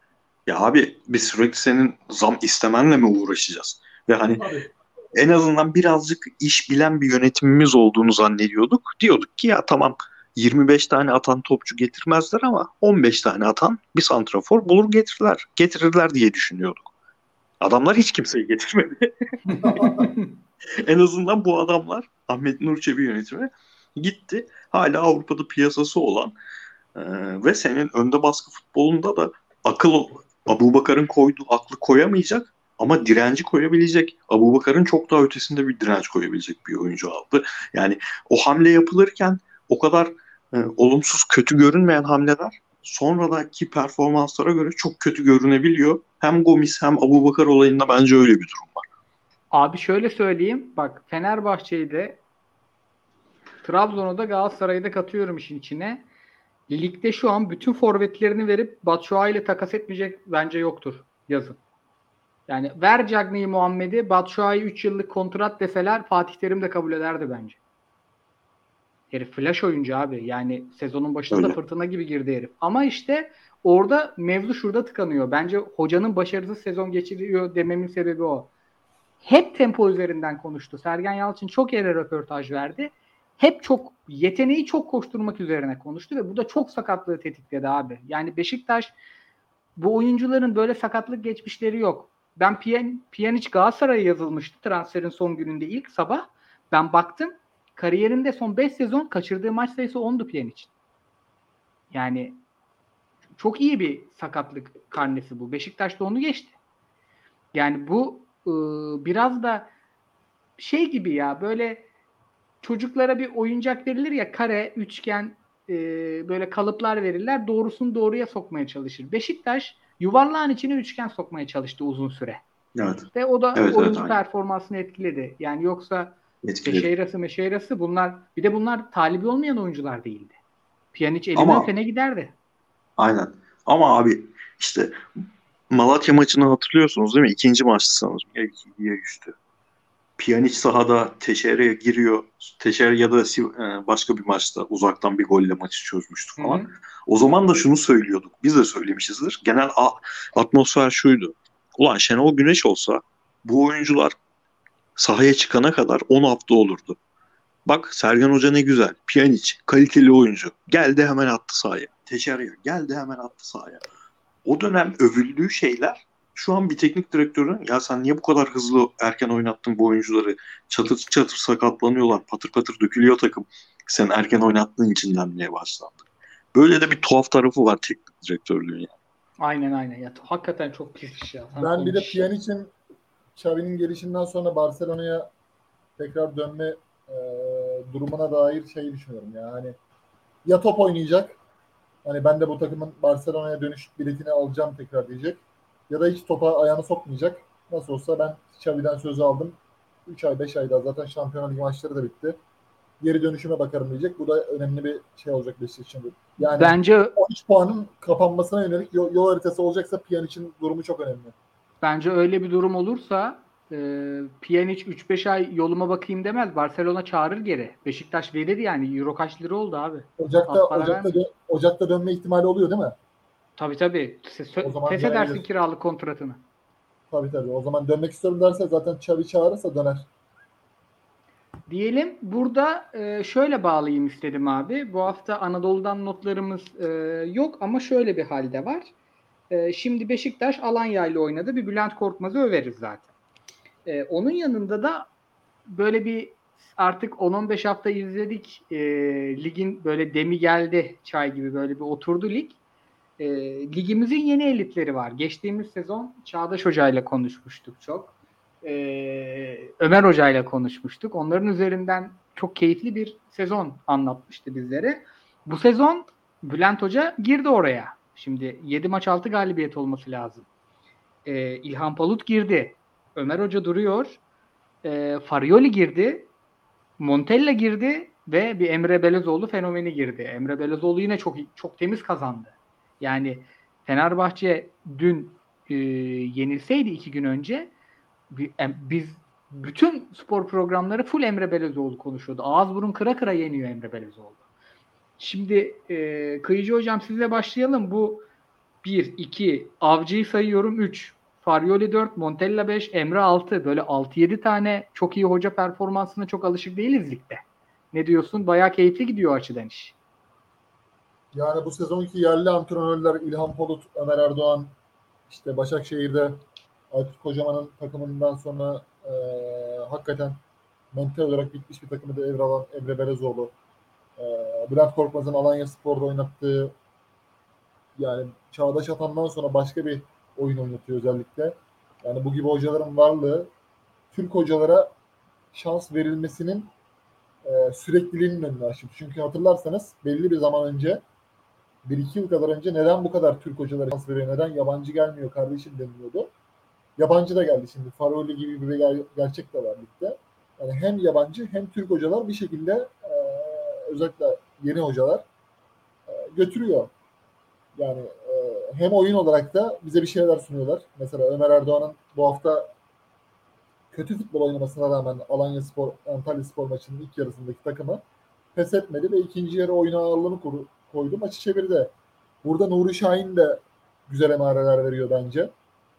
Ya abi biz sürekli senin zam istemenle mi uğraşacağız? Ve hani Tabii. en azından birazcık iş bilen bir yönetimimiz olduğunu zannediyorduk. Diyorduk ki ya tamam 25 tane atan topçu getirmezler ama 15 tane atan bir santrafor bulur getirirler. Getirirler diye düşünüyorduk. Adamlar hiç kimseyi getirmedi. en azından bu adamlar Ahmet Nur Çebi yönetimi gitti. Hala Avrupa'da piyasası olan e, ve senin önde baskı futbolunda da akıl Abu Bakar'ın koyduğu aklı koyamayacak ama direnci koyabilecek. Abu Bakar'ın çok daha ötesinde bir direnç koyabilecek bir oyuncu aldı. Yani o hamle yapılırken o kadar e, olumsuz kötü görünmeyen hamleler sonradaki performanslara göre çok kötü görünebiliyor. Hem Gomis hem Abu Bakar olayında bence öyle bir durum var. Abi şöyle söyleyeyim. Bak Fenerbahçe'yi de Trabzon'u da Galatasaray'ı da katıyorum işin içine. Ligde şu an bütün forvetlerini verip Batshuayi ile takas etmeyecek bence yoktur yazın. Yani ver Cagney'i Muhammed'i Batshuayi 3 yıllık kontrat deseler Fatih Terim de kabul ederdi bence. Herif flash oyuncu abi. Yani sezonun başında da Öyle. fırtına gibi girdi herif. Ama işte orada mevzu şurada tıkanıyor. Bence hocanın başarısız sezon geçiriyor dememin sebebi o. Hep tempo üzerinden konuştu. Sergen Yalçın çok yere röportaj verdi. Hep çok yeteneği çok koşturmak üzerine konuştu ve bu da çok sakatlığı tetikledi abi. Yani Beşiktaş bu oyuncuların böyle sakatlık geçmişleri yok. Ben Piyan, Pjanic Galatasaray'a yazılmıştı transferin son gününde ilk sabah. Ben baktım kariyerinde son 5 sezon kaçırdığı maç sayısı 10'du Pjanic'in. Yani çok iyi bir sakatlık karnesi bu. Beşiktaş da onu geçti. Yani bu ıı, biraz da şey gibi ya böyle çocuklara bir oyuncak verilir ya kare, üçgen e, böyle kalıplar verirler. Doğrusunu doğruya sokmaya çalışır. Beşiktaş yuvarlağın içine üçgen sokmaya çalıştı uzun süre. Evet. Ve o da Evet, evet, oyuncu aynen. performansını etkiledi. Yani yoksa Etkili. Teşeyrası meşeyrası bunlar bir de bunlar talibi olmayan oyuncular değildi. Pjanic elini Ama- öpene giderdi. Aynen. Ama abi işte Malatya maçını hatırlıyorsunuz değil mi? İkinci maçtı sanırım. Ya 2'ye üçtü. Pjanic sahada Teşere'ye giriyor. Teşere ya da e, başka bir maçta uzaktan bir golle maçı çözmüştü falan. hı. O zaman da şunu söylüyorduk. Biz de söylemişizdir. Genel a- atmosfer şuydu. Ulan Şenol Güneş olsa bu oyuncular sahaya çıkana kadar 10 hafta olurdu. Bak Sergen Hoca ne güzel. Pjanic kaliteli oyuncu. Geldi hemen attı sahaya. Teşeriyor. Geldi hemen attı sahaya. O dönem övüldüğü şeyler şu an bir teknik direktörün ya sen niye bu kadar hızlı erken oynattın bu oyuncuları? Çatır çatır sakatlanıyorlar. Patır patır dökülüyor takım. Sen erken oynattığın için denmeye başlandı. Böyle de bir tuhaf tarafı var teknik direktörlüğün yani. Aynen aynen. Ya, hakikaten çok pis iş ya. Tam Ben bir de. Pjanic'in Xavi'nin gelişinden sonra Barcelona'ya tekrar dönme e, durumuna dair şey düşünüyorum ya. Hani ya top oynayacak. Hani ben de bu takımın Barcelona'ya dönüş biletini alacağım tekrar diyecek. Ya da hiç topa ayağını sokmayacak. Nasıl olsa ben Xavi'den sözü aldım. 3 ay 5 ayda zaten Şampiyonlar Ligi maçları da bitti. Geri dönüşüme bakarım diyecek. Bu da önemli bir şey olacak Beşiktaş için. Yani Bence 13 puanın kapanmasına yönelik yol, yol haritası olacaksa Pjanic'in durumu çok önemli. bence öyle bir durum olursa e, Pjanic 3-5 ay yoluma bakayım demez. Barcelona çağırır geri. Beşiktaş verir yani. Euro kaç lira oldu abi? Ocakta Ocak'ta, dö- Ocak'ta dönme ihtimali oluyor değil mi? Tabii tabii. Se- O zaman Feshedersin dönebilir. kiralık kontratını. Tabii tabii. O zaman dönmek istiyorum derse zaten Xavi çağırırsa döner. Diyelim burada e, şöyle bağlayayım istedim abi. Bu hafta Anadolu'dan notlarımız e, yok ama şöyle bir halde var. E, şimdi Beşiktaş Alanya ile oynadı. Bir Bülent Korkmaz'ı överiz zaten. E, onun yanında da böyle bir artık 10-15 hafta izledik. E, ligin böyle demi geldi çay gibi böyle bir oturdu lig. E, ligimizin yeni elitleri var. Geçtiğimiz sezon Çağdaş Hoca ile konuşmuştuk çok. Ee, Ömer Hoca ile konuşmuştuk. Onların üzerinden çok keyifli bir sezon anlatmıştı bizlere. Bu sezon Bülent Hoca girdi oraya. Şimdi 7 maç 6 galibiyet olması lazım. Ee, İlhan Palut girdi. Ömer Hoca duruyor. Ee, Farioli girdi. Montella girdi ve bir Emre Belezoğlu fenomeni girdi. Emre Belezoğlu yine çok çok temiz kazandı. Yani Fenerbahçe dün e, yenilseydi iki gün önce em- biz bütün spor programları full Emre Belezoğlu konuşuyordu. Ağız burun kıra kıra yeniyor Emre Belezoğlu. Şimdi e, Kıyıcı Hocam sizle başlayalım. Bu 1, 2, Avcı'yı sayıyorum 3, Farioli 4, Montella 5, Emre 6. Böyle 6-7 tane çok iyi hoca performansına çok alışık değiliz ligde. Ne diyorsun? Bayağı keyifli gidiyor açıdan iş. Yani bu sezonki yerli antrenörler İlhan Polut, Ömer Erdoğan, işte Başakşehir'de Aykut Kocaman'ın takımından sonra e, hakikaten mental olarak bitmiş bir takımı da devralan Emre Belezoğlu. E, Bülent Korkmaz'ın Alanya Spor'da oynattığı yani Çağdaş Atan'dan sonra başka bir oyun oynatıyor özellikle. Yani bu gibi hocaların varlığı Türk hocalara şans verilmesinin e, sürekliliğinin önünü açıyor. Çünkü hatırlarsanız belli bir zaman önce bir iki yıl kadar önce neden bu kadar Türk hocalara şans veriyor, neden yabancı gelmiyor kardeşim deniliyordu. Yabancı da geldi şimdi. Faroli gibi bir ger- gerçek de var ligde. Yani hem yabancı hem Türk hocalar bir şekilde e, özellikle yeni hocalar e, götürüyor. Yani e, hem oyun olarak da bize bir şeyler sunuyorlar. Mesela Ömer Erdoğan'ın bu hafta kötü futbol oynamasına rağmen Alanya Spor, Antalya Spor maçının ilk yarısındaki takımı pes etmedi ve ikinci yarı oyuna ağırlığını koru- koydu. Maçı çevirdi. Burada Nuri Şahin de güzel emareler veriyor bence.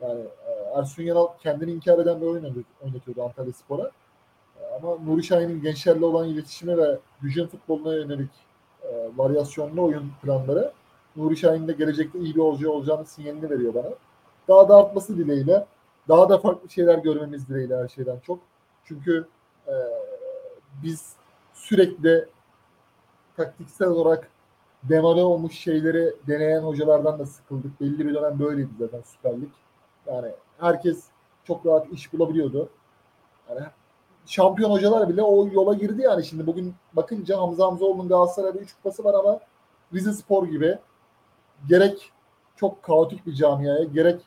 Yani e, Ersun Yanal kendini inkar eden bir oyun oynatıyordu Antalya Spor'a. E, Ama Nuri Şahin'in gençlerle olan iletişimi ve gücün futboluna yönelik e, varyasyonlu oyun planları Nuri Şahin'in de gelecekte iyi bir hoca olacağını sinyalini veriyor bana. Daha da artması dileğiyle daha da farklı şeyler görmemiz dileğiyle her şeyden çok. Çünkü e, biz sürekli taktiksel olarak demode olmuş şeyleri deneyen hocalardan da sıkıldık. Belli bir dönem böyleydi zaten Süper Lig. Yani herkes çok rahat iş bulabiliyordu. Yani şampiyon hocalar bile o yola girdi yani şimdi bugün bakınca Hamza Hamzoğlu'nun Galatasaray'da 3 kupası var ama Rize Spor gibi gerek çok kaotik bir camiaya gerek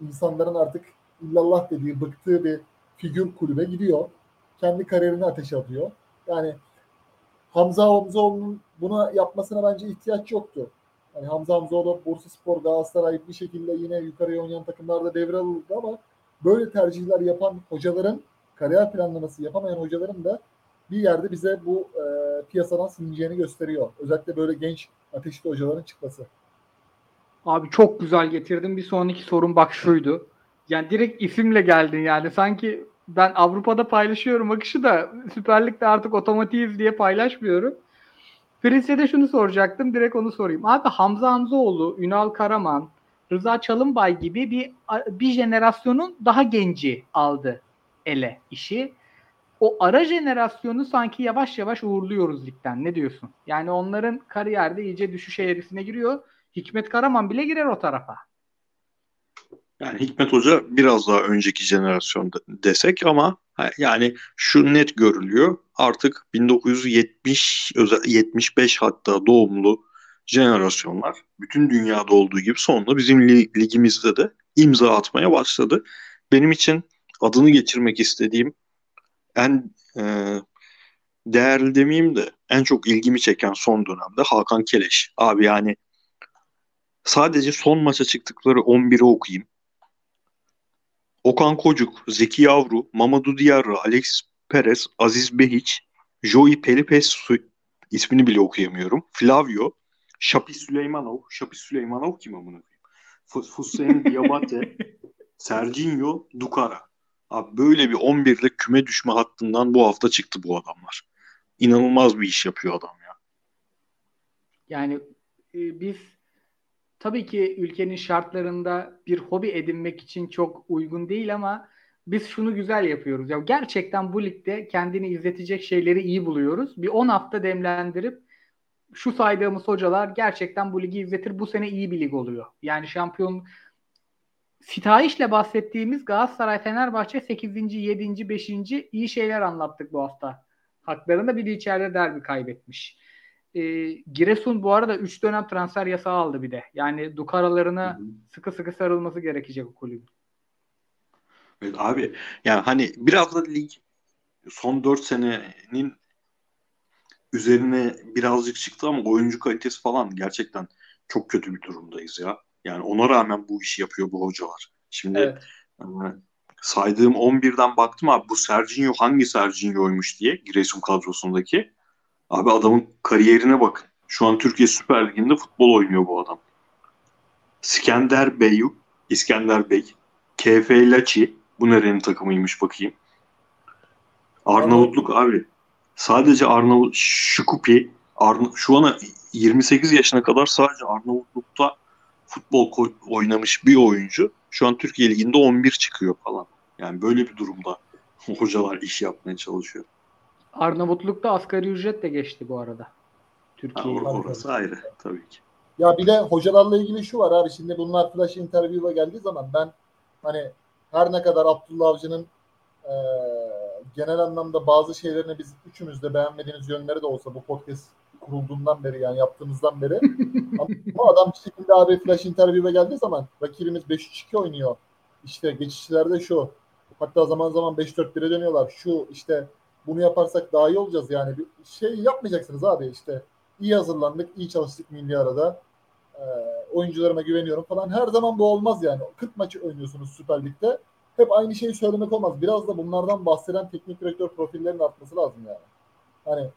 insanların artık illallah dediği bıktığı bir figür kulübe gidiyor. Kendi kariyerini ateşe atıyor. Yani Hamza Hamzoğlu'nun buna yapmasına bence ihtiyaç yoktu. Yani Hamza Hamzoğlu, Bursa Spor, Galatasaray bir şekilde yine yukarıya oynayan takımlarda devralırdı ama böyle tercihler yapan hocaların kariyer planlaması yapamayan hocaların da bir yerde bize bu e, piyasadan silineceğini gösteriyor. Özellikle böyle genç ateşli hocaların çıkması. Abi çok güzel getirdin. Bir sonraki sorun bak şuydu. Yani direkt isimle geldin yani. Sanki ben Avrupa'da paylaşıyorum akışı da Süper Lig'de artık otomatiğiz diye paylaşmıyorum. Prince'e de şunu soracaktım. Direkt onu sorayım. Abi Hamza Hamzoğlu, Ünal Karaman, Rıza Çalınbay gibi bir bir jenerasyonun daha genci aldı ele işi. O ara jenerasyonu sanki yavaş yavaş uğurluyoruz ligden. Ne diyorsun? Yani onların kariyerde iyice düşüş eğrisine giriyor. Hikmet Karaman bile girer o tarafa. Yani Hikmet Hoca biraz daha önceki jenerasyon desek ama yani şu net görülüyor. Artık 1970 75 hatta doğumlu jenerasyonlar bütün dünyada olduğu gibi sonunda bizim ligimizde de imza atmaya başladı. Benim için adını geçirmek istediğim en e, değerli demeyeyim de en çok ilgimi çeken son dönemde Hakan Keleş. Abi yani sadece son maça çıktıkları 11'i okuyayım. Okan Kocuk, Zeki Yavru, Mamadou Diarra, Alexis Perez, Aziz Behiç, Joey Pelipes ismini bile okuyamıyorum. Flavio, Şapi Süleymanov, Şapi Süleymanov kim amına koyayım? Hüseyin Diabate, Serginho Dukara. Abi böyle bir 11'lik küme düşme hattından bu hafta çıktı bu adamlar. İnanılmaz bir iş yapıyor adam ya. Yani e, biz tabii ki ülkenin şartlarında bir hobi edinmek için çok uygun değil ama biz şunu güzel yapıyoruz. Ya gerçekten bu ligde kendini izletecek şeyleri iyi buluyoruz. Bir 10 hafta demlendirip şu saydığımız hocalar gerçekten bu ligi izletir. Bu sene iyi bir lig oluyor. Yani şampiyon sitayişle bahsettiğimiz Galatasaray Fenerbahçe 8. 7. 5. iyi şeyler anlattık bu hafta. Haklarında bir de içeride derbi kaybetmiş. E, Giresun bu arada 3 dönem transfer yasağı aldı bir de. Yani dukaralarına sıkı sıkı sarılması gerekecek o kulübün. Evet abi yani hani biraz da lig son 4 senenin üzerine birazcık çıktı ama oyuncu kalitesi falan gerçekten çok kötü bir durumdayız ya. Yani ona rağmen bu işi yapıyor bu hocalar. Şimdi evet. e, saydığım 11'den baktım abi bu Serginho hangi Serginho'ymuş diye Giresun kadrosundaki. Abi adamın kariyerine bakın. Şu an Türkiye Süper Ligi'nde futbol oynuyor bu adam. İskender Beyuk, İskender Bey, KF Laçi, bu nerenin takımıymış bakayım. Arnavutluk abi. Sadece Arnavut Şukupi Arna, şu ana 28 yaşına kadar sadece Arnavutluk'ta futbol oynamış bir oyuncu şu an Türkiye Ligi'nde 11 çıkıyor falan. Yani böyle bir durumda hocalar iş yapmaya çalışıyor. Arnavutluk'ta asgari ücret de geçti bu arada. Türkiye. Ha, orası ayrı tabii ki. Ya bir de hocalarla ilgili şu var abi şimdi bunlar flash interview'a geldiği zaman ben hani her ne kadar Abdullah Avcı'nın e, genel anlamda bazı şeylerini biz üçümüz de beğenmediğiniz yönleri de olsa bu podcast kurulduğundan beri yani yaptığımızdan beri ama adam bir şekilde abi flash interview'e geldiği zaman rakibimiz 5-3-2 oynuyor. İşte geçişlerde şu. Hatta zaman zaman 5-4-1'e dönüyorlar. Şu işte bunu yaparsak daha iyi olacağız yani. Bir şey yapmayacaksınız abi işte. İyi hazırlandık, iyi çalıştık milli arada. Ee, oyuncularıma güveniyorum falan. Her zaman bu olmaz yani. 40 maçı oynuyorsunuz Süper Lig'de. Hep aynı şeyi söylemek olmaz. Biraz da bunlardan bahseden teknik direktör profillerinin artması lazım yani. Hani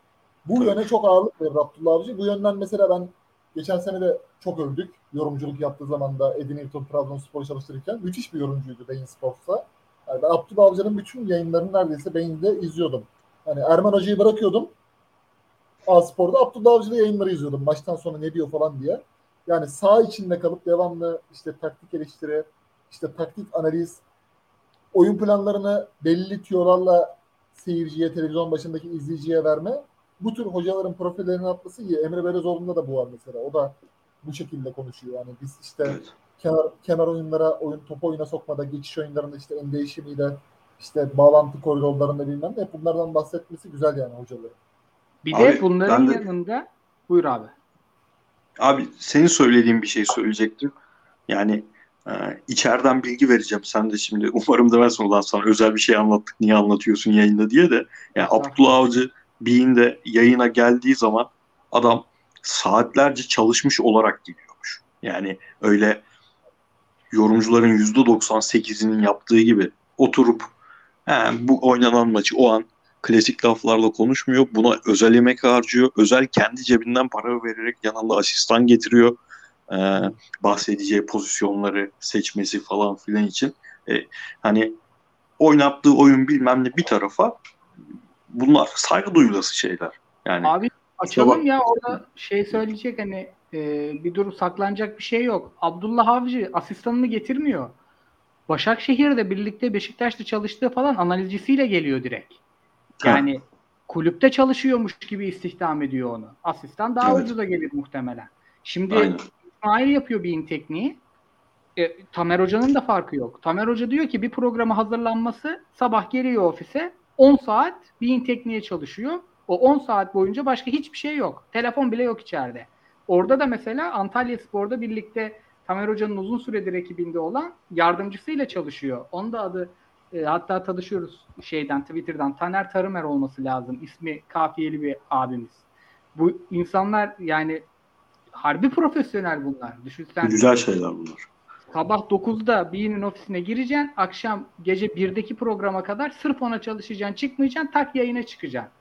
bu yöne çok ağırlık verir Abdullah Avcı. Bu yönden mesela ben geçen sene de çok övdük. Yorumculuk yaptığı zaman da Edin Newton Trabzonspor'u çalıştırırken. Müthiş bir yorumcuydu Beyin Sports'ta. Yani ben Abdullah Avcı'nın bütün yayınlarını neredeyse Beyin'de izliyordum. Hani Erman Hoca'yı bırakıyordum. A-Spor'da Abdullah Avcı'da yayınları izliyordum. Maçtan sonra ne diyor falan diye. Yani sağ içinde kalıp devamlı işte taktik eleştiri, işte taktik analiz, oyun planlarını belli tüyolarla seyirciye, televizyon başındaki izleyiciye verme bu tür hocaların profillerinin atması iyi. Emre Belezoğlu'nda da bu var mesela. O da bu şekilde konuşuyor. Yani biz işte evet. kenar, kenar oyunlara, oyun topu oyuna sokmada, geçiş oyunlarında işte en değişimiyle işte bağlantı koridorlarında bilmem ne hep bunlardan bahsetmesi güzel yani hocaların. Bir Abi, de bunların de- yanında buyur abi. Abi senin söylediğin bir şey söyleyecektim. Yani e, içeriden bilgi vereceğim. Sen de şimdi umarım demezsin ulan sana özel bir şey anlattık niye anlatıyorsun yayında diye de. Yani. Abdullah Avcı Bey'inde yayına geldiği zaman adam saatlerce çalışmış olarak geliyormuş. Yani öyle yorumcuların %98'inin yaptığı gibi oturup "He, bu oynanan maçı o an klasik laflarla konuşmuyor. Buna özel emek harcıyor. Özel kendi cebinden para vererek yanında asistan getiriyor. Ee, bahsedeceği pozisyonları seçmesi falan filan için. Ee, hani oynattığı oyun bilmem ne bir tarafa bunlar saygı duyulası şeyler. Yani Abi açalım ya orada şey söyleyecek hani e, bir durum saklanacak bir şey yok. Abdullah Avcı asistanını getirmiyor. Başakşehir'de birlikte Beşiktaş'ta çalıştığı falan analizcisiyle geliyor direkt. Yani kulüpte çalışıyormuş gibi istihdam ediyor onu. Asistan daha Evet. ucuza gelir muhtemelen. Şimdi Aynen. İsmail yapıyor bir tekniği. E, Tamer Hoca'nın da farkı yok. Tamer Hoca diyor ki bir programa hazırlanması sabah geliyor ofise 10 saat bir tekniğe çalışıyor. O 10 saat boyunca başka hiçbir şey yok. Telefon bile yok içeride. Orada da mesela Antalya Spor'da birlikte Tamer Hoca'nın uzun süredir ekibinde olan yardımcısıyla çalışıyor. Onun da adı e, hatta tanışıyoruz şeyden Twitter'dan Taner Tarımer olması lazım. İsmi kafiyeli bir abimiz. Bu insanlar yani harbi profesyonel bunlar. Düşünsen güzel şeyler bunlar. sabah 9'da birinin ofisine gireceksin. Akşam gece 1'deki programa kadar sırf ona çalışacaksın. Çıkmayacaksın. Tak yayına çıkacaksın.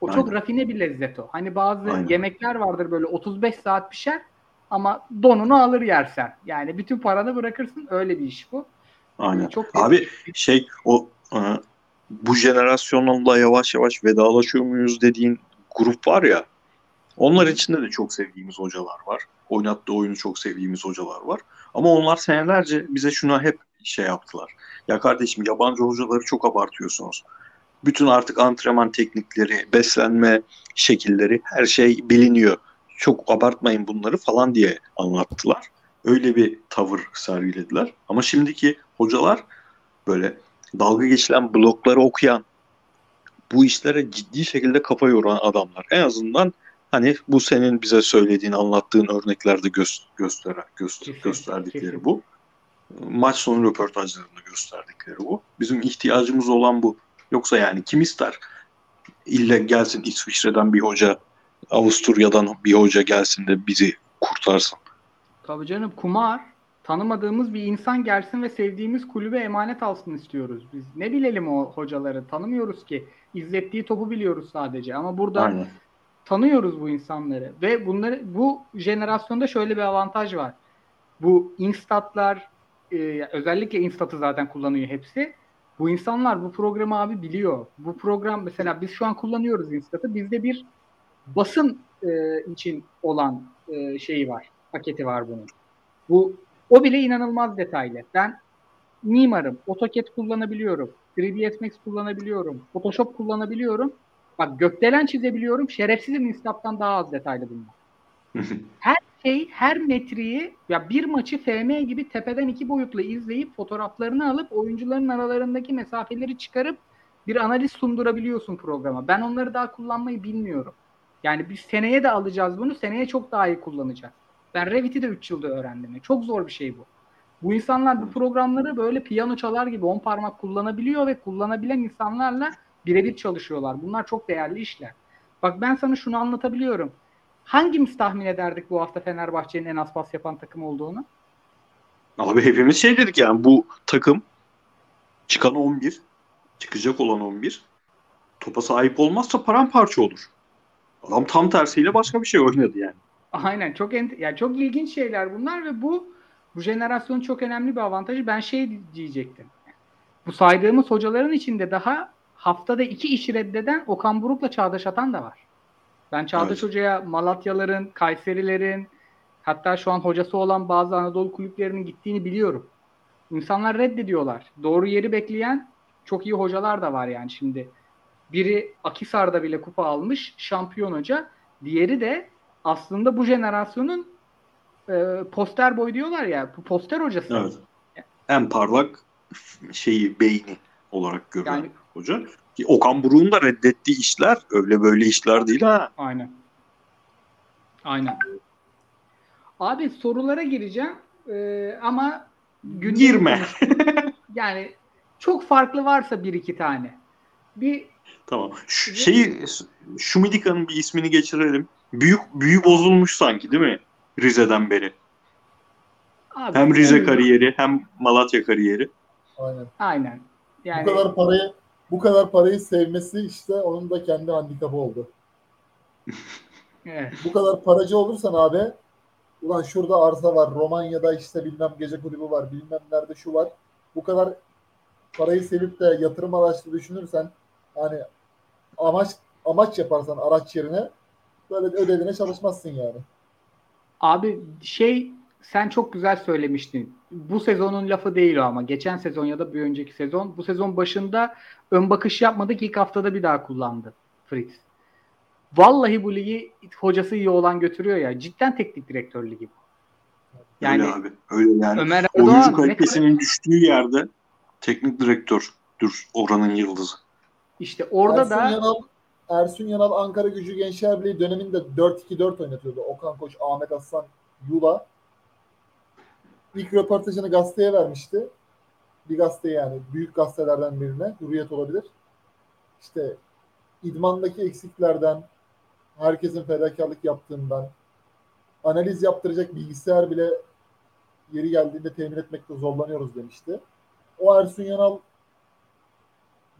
O çok Aynen. rafine bir lezzet o. Hani bazı Aynen. yemekler vardır böyle 35 saat pişer ama donunu alır yersen. Yani bütün paranı bırakırsın. Öyle bir iş bu. Aynen. Çok Abi şey o e, bu jenerasyonla yavaş yavaş vedalaşıyor muyuz dediğin grup var ya onlar içinde de çok sevdiğimiz hocalar var. Oynattığı oyunu çok sevdiğimiz hocalar var. Ama onlar senelerce bize şuna hep şey yaptılar. Ya kardeşim yabancı hocaları çok abartıyorsunuz. Bütün artık antrenman teknikleri, beslenme şekilleri her şey biliniyor. Çok abartmayın bunları falan diye anlattılar. Öyle bir tavır sergilediler. Ama şimdiki hocalar böyle dalga geçilen blokları okuyan bu işlere ciddi şekilde kafa yoran adamlar. En azından hani bu senin bize söylediğin, anlattığın örneklerde gösteren, göster, Kesinlikle, gösterdikleri bu. Maç sonu röportajlarında gösterdikleri bu. Bizim ihtiyacımız olan bu. Yoksa yani kim ister? İlle gelsin İsviçre'den bir hoca, Avusturya'dan bir hoca gelsin de bizi kurtarsın. Tabii canım kumar. Tanımadığımız bir insan gelsin ve sevdiğimiz kulübe emanet alsın istiyoruz. Biz ne bilelim o hocaları? Tanımıyoruz ki. İzlettiği topu biliyoruz sadece. Ama burada Aynen. tanıyoruz bu insanları ve bunları bu jenerasyonda şöyle bir avantaj var. Bu instatlar e, özellikle instatı zaten kullanıyor hepsi. Bu insanlar bu programı abi biliyor. Bu program mesela biz şu an kullanıyoruz instatı. Bizde bir basın e, için olan e, şeyi var. Paketi var bunun. Bu o bile inanılmaz detaylı. Ben mimarım. AutoCAD kullanabiliyorum. 3ds Max kullanabiliyorum. Photoshop kullanabiliyorum. Bak gökdelen çizebiliyorum. Şerefsizim Instap'tan daha az detaylı bunlar. Şey her metreyi ya bir maçı FM gibi tepeden iki boyutlu izleyip fotoğraflarını alıp oyuncuların aralarındaki mesafeleri çıkarıp bir analiz sundurabiliyorsun programa. Ben onları daha kullanmayı bilmiyorum. Yani biz seneye de alacağız bunu. Seneye çok daha iyi kullanacağız. Ben Revit'i de 3 yılda öğrendim. Çok zor bir şey bu. Bu insanlar bu programları böyle piyano çalar gibi on parmak kullanabiliyor ve kullanabilen insanlarla birebir çalışıyorlar. Bunlar çok değerli işler. Bak ben sana şunu anlatabiliyorum. Hangimiz tahmin ederdik bu hafta Fenerbahçe'nin en az pas yapan takım olduğunu? Abi hepimiz şey dedik yani bu takım çıkan 11, çıkacak olan 11 topa sahip olmazsa paramparça olur. Adam tam tersiyle başka bir şey oynadı yani. Aynen çok ent- yani çok ilginç şeyler bunlar ve bu bu jenerasyonun çok önemli bir avantajı. Ben şey diyecektim. Bu saydığımız hocaların içinde daha haftada iki iş reddeden Okan Buruk'la Çağdaş Atan da var. Ben Çağdaş Evet. Hoca'ya Malatyaların, Kayserilerin hatta şu an hocası olan bazı Anadolu kulüplerinin gittiğini biliyorum. İnsanlar reddediyorlar. Doğru yeri bekleyen çok iyi hocalar da var yani şimdi. Biri Akisar'da bile kupa almış şampiyon hoca. Diğeri de aslında bu jenerasyonun e, poster boy diyorlar ya. Bu poster hocası. Evet. En parlak şeyi, beyni. olarak görüyor Yani hoca. Ki Okan Buruk'un da reddettiği işler öyle böyle işler değil ha. aynen. Aynen. Abi sorulara gireceğim Ee, ama Girme. yani çok farklı varsa bir iki tane. Bir Tamam. Şu, şeyi Şumidika'nın bir ismini geçirelim. Büyük büyü bozulmuş sanki değil mi? Rize'den beri. abi, Hem Rize oyun- kariyeri hem Malatya kariyeri. Aynen. Aynen. Yani Bu kadar parayı bu kadar parayı sevmesi işte onun da kendi handikapı oldu. evet. Bu kadar paracı olursan abi ulan şurada arsa var, Romanya'da işte bilmem gece kulübü var, bilmem nerede şu var. Bu kadar parayı sevip de yatırım araçlı düşünürsen hani amaç amaç yaparsan araç yerine böyle ödevine çalışmazsın yani. Abi şey sen çok güzel söylemiştin. Bu sezonun lafı değil o ama. Geçen sezon ya da bir önceki sezon. Bu sezon başında ön bakış yapmadık. ilk haftada bir daha kullandı Fritz. Vallahi bu ligi hocası iyi olan götürüyor ya. Cidden teknik direktör ligi bu. Yani öyle abi. Öyle yani. Ömer Oyuncu kadar, kalitesinin düştüğü yerde teknik direktördür oranın yıldızı. İşte orada Ersun da Yanal, Ersun Yanal Ankara Gücü Gençler Birliği döneminde 4-2-4 oynatıyordu. Okan Koç, Ahmet Aslan, Yula. İlk röportajını gazeteye vermişti. Bir gazete yani. Büyük gazetelerden birine. Hürriyet olabilir. İşte idmandaki eksiklerden, herkesin fedakarlık yaptığından, analiz yaptıracak bilgisayar bile yeri geldiğinde temin etmekte zorlanıyoruz demişti. O Ersun Yanal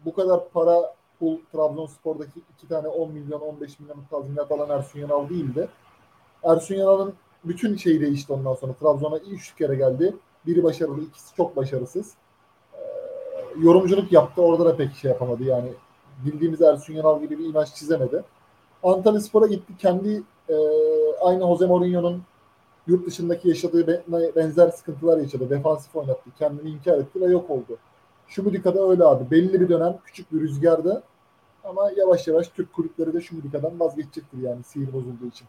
bu kadar para pul Trabzonspor'daki iki tane 10 milyon 15 milyon tazminat alan Ersun Yanal değildi. Ersun Yanal'ın bütün şeyi değişti ondan sonra. Trabzon'a üç kere geldi. Biri başarılı, ikisi çok başarısız. Ee, yorumculuk yaptı. Orada da pek şey yapamadı. Yani bildiğimiz Ersun Yanal gibi bir imaj çizemedi. Antalya Spor'a gitti. Kendi e, aynı Jose Mourinho'nun yurt dışındaki yaşadığı be- benzer sıkıntılar yaşadı. Defansif oynattı. Kendini inkar etti ve yok oldu. Şumudika'da öyle abi. Belli bir dönem küçük bir rüzgarda ama yavaş yavaş Türk kulüpleri de Şumudika'dan vazgeçecektir yani sihir bozulduğu için.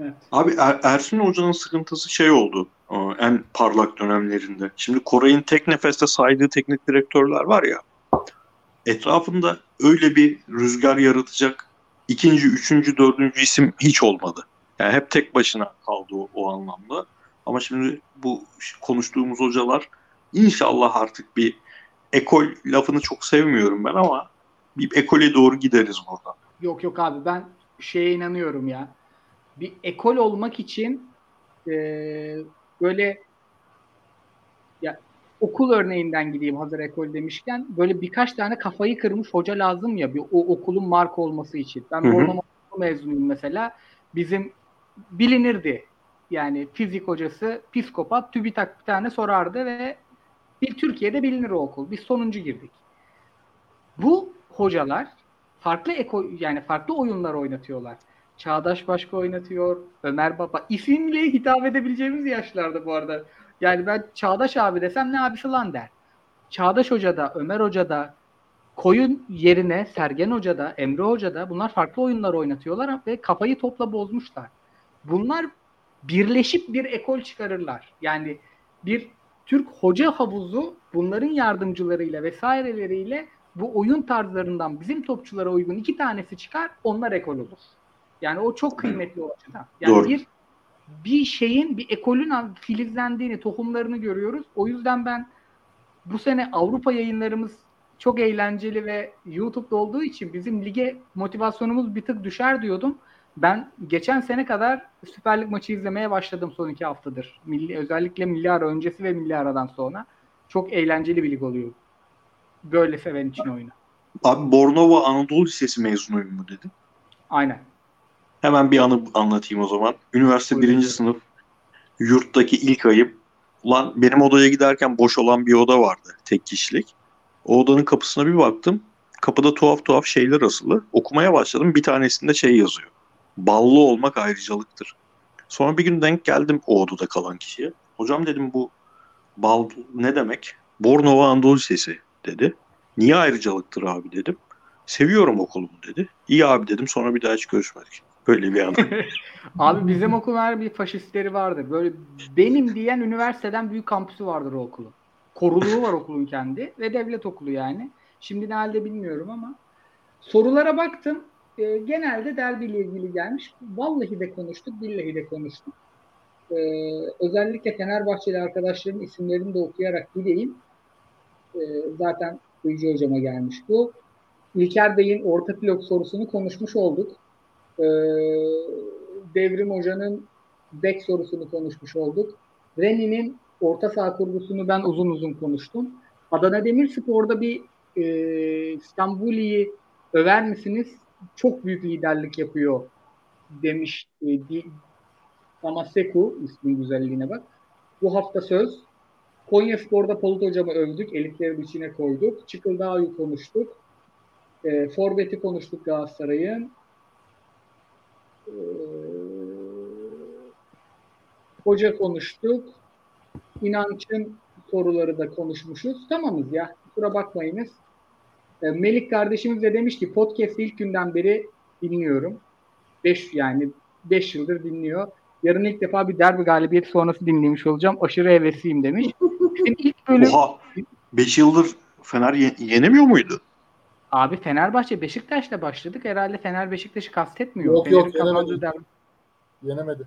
evet. Abi Er- Ersun Hoca'nın sıkıntısı şey oldu o en parlak dönemlerinde. Şimdi Koray'ın tek nefeste saydığı teknik direktörler var ya etrafında öyle bir rüzgar yaratacak ikinci, üçüncü, dördüncü isim hiç olmadı. Yani hep tek başına kaldı o, o anlamda. Ama şimdi bu konuştuğumuz hocalar inşallah artık bir ekol lafını çok sevmiyorum ben ama bir ekole doğru gideriz buradan. Yok yok abi ben şeye inanıyorum ya. Bir ekol olmak için eee, böyle ya okul örneğinden gideyim hazır ekol demişken böyle birkaç tane kafayı kırmış hoca lazım ya bir o okulun marka olması için. Ben. Bornova mezunuyum mesela. Bizim bilinirdi. Yani fizik hocası psikopat TÜBİTAK bir tane sorardı ve bir Türkiye'de bilinir o okul. Biz sonuncu girdik. Bu hocalar farklı eko yani farklı oyunlar oynatıyorlar. Çağdaş Başka oynatıyor. Ömer Baba. isimle hitap edebileceğimiz yaşlarda bu arada. Yani ben Çağdaş abi desem ne abisi lan der. Çağdaş Hoca da, Ömer Hoca da, Koyun yerine Sergen Hoca da, Emre Hoca da bunlar farklı oyunlar oynatıyorlar ve kafayı topla bozmuşlar. Bunlar birleşip bir ekol çıkarırlar. Yani bir Türk hoca havuzu bunların yardımcılarıyla vesaireleriyle bu oyun tarzlarından bizim topçulara uygun iki tanesi çıkar, onlar ekol olur. Yani o çok kıymetli o açıdan. Yani Doğru. bir bir şeyin, bir ekolün filizlendiğini, tohumlarını görüyoruz. O yüzden ben bu sene Avrupa yayınlarımız çok eğlenceli ve YouTube'da olduğu için bizim lige motivasyonumuz bir tık düşer diyordum. Ben geçen sene kadar Süper Lig maçı izlemeye başladım son iki haftadır. Milli, özellikle milli ara öncesi ve milli aradan sonra. Çok eğlenceli bir lig oluyor. Böyle seven için oyunu. Abi Bornova Anadolu Lisesi mezunuyum mu dedin? Aynen. Hemen bir anı anlatayım o zaman. Üniversite Buyurun. birinci sınıf yurttaki ilk ayım. Ulan benim odaya giderken boş olan bir oda vardı. Tek kişilik. O odanın kapısına bir baktım. Kapıda tuhaf tuhaf şeyler asılı. Okumaya başladım. Bir tanesinde şey yazıyor. Ballı olmak ayrıcalıktır. Sonra bir gün denk geldim o odada kalan kişiye. Hocam dedim bu bal ne demek? Bornova Anadolu Lisesi dedi. Niye ayrıcalıktır abi dedim. Seviyorum okulumu dedi. İyi abi dedim sonra bir daha hiç görüşmedik. Böyle bir anı. Abi bizim okulun her bir faşistleri vardır. Böyle benim diyen üniversiteden büyük kampüsü vardır o okulun. Koruluğu var okulun kendi ve devlet okulu yani. Şimdi ne halde bilmiyorum ama sorulara baktım. E, genelde derbiyle ilgili gelmiş. Vallahi de konuştuk, billahi de konuştuk. E, özellikle Fenerbahçeli arkadaşların isimlerini de okuyarak gideyim. E, zaten Kuyucu hocama gelmiş bu. İlker Bey'in orta blok sorusunu konuşmuş olduk. E, Devrim Hoca'nın bek sorusunu konuşmuş olduk. Reni'nin orta saha kurgusunu ben uzun uzun konuştum. Adana Demirspor'da bir e, İstanbuli'yi över misiniz? Çok büyük liderlik yapıyor demiş e, di, Samaseku ismin güzelliğine bak. Bu hafta söz. Konya Spor'da Polut Hocam'ı övdük. Elitlerin içine koyduk. Çıkıldağ'ı konuştuk. E, Forvet'i konuştuk Galatasaray'ın. E, hoca konuştuk. İnanç'ın soruları da konuşmuşuz. Tamamız ya. Kusura bakmayınız. E, Melik kardeşimiz de demiş ki podcast ilk günden beri dinliyorum. 5 yani 5 yıldır dinliyor. Yarın ilk defa bir derbi galibiyeti sonrası dinlemiş olacağım. Aşırı hevesliyim demiş. Bizim ilk bölüm Oha 5 yıldır Fener ye- yenemiyor muydu? abi Fenerbahçe Beşiktaş'la başladık. Herhalde Fener Beşiktaş'ı kastetmiyor. Yok, Fener'in yok, yenemedi. derbi. Yenemedi.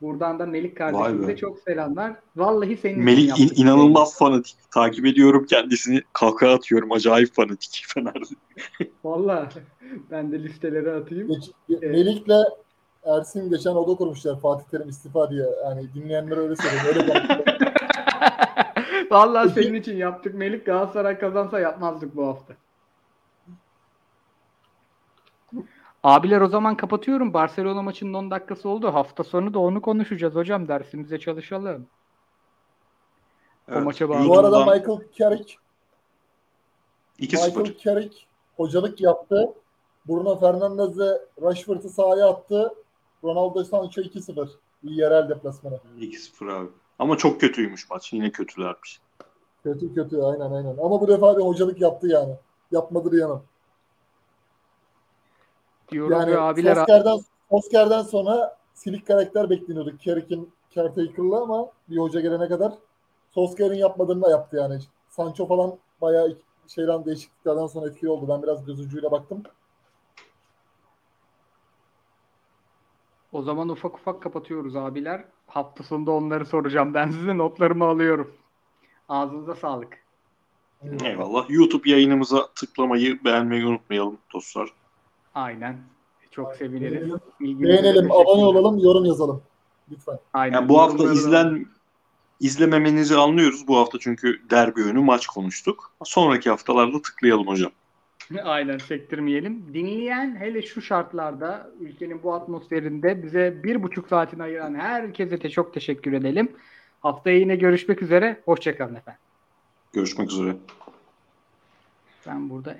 Buradan da Melik kardeşimize çok selamlar. Vallahi senin Melik in- inanılmaz fanatik. Takip ediyorum kendisini. Kahkaha atıyorum. Acayip fanatik Fener. Vallahi ben de listeleri atayım. Geç, Melik'le Ersin geçen oda kurmuşlar Fatih Terim istifa diye. Yani dinleyenlere öyle söyleyeyim. Öyle. Vallahi senin için yaptık. Melik Galatasaray kazansa yapmazdık bu hafta. Abiler o zaman kapatıyorum. Barcelona maçının 10 dakikası oldu. Hafta sonu da onu konuşacağız hocam. Dersimize çalışalım. O maça bağlı. Bu arada Michael Carrick 2-0. Michael Carrick hocalık yaptı. Bruno Fernandes'e Rashford'u sahaya attı. Ronaldo Sancho 2-0. Bir yerel deplasmanı. 2-0 abi. Ama çok kötüymüş maç. Yine kötülermiş. Kötü kötü aynen aynen. Ama bu defa bir hocalık yaptı yani. Yapmadı diyemem. Diyoruz Yani ve abiler Oscar'dan, Oscar'dan sonra silik karakter bekleniyorduk. Carrick'in Caretaker'lı ama bir hoca gelene kadar Solskjaer'in yapmadığını da yaptı yani. Sancho falan bayağı şeyden değişikliklerden sonra etkili oldu. Ben biraz göz ucuyla baktım. o zaman ufak ufak kapatıyoruz abiler. Hafta sonunda onları soracağım. Ben size notlarımı alıyorum. Ağzınıza sağlık. Eyvallah. YouTube yayınımıza tıklamayı, beğenmeyi unutmayalım dostlar. Aynen. Çok seviniriz. İlginize Beğenelim, abone olalım, yorum yazalım. Lütfen. Aynen. Yani bu hafta Yorumları izlen izlememenizi anlıyoruz. Bu hafta çünkü derbi önü maç konuştuk. Sonraki haftalarda tıklayalım hocam. Aynen sektirmeyelim. Dinleyen hele şu şartlarda ülkenin bu atmosferinde bize bir buçuk saatini ayıran herkese de çok teşekkür edelim. Haftaya yine görüşmek üzere. Hoşçakalın efendim. Görüşmek üzere. Ben burada en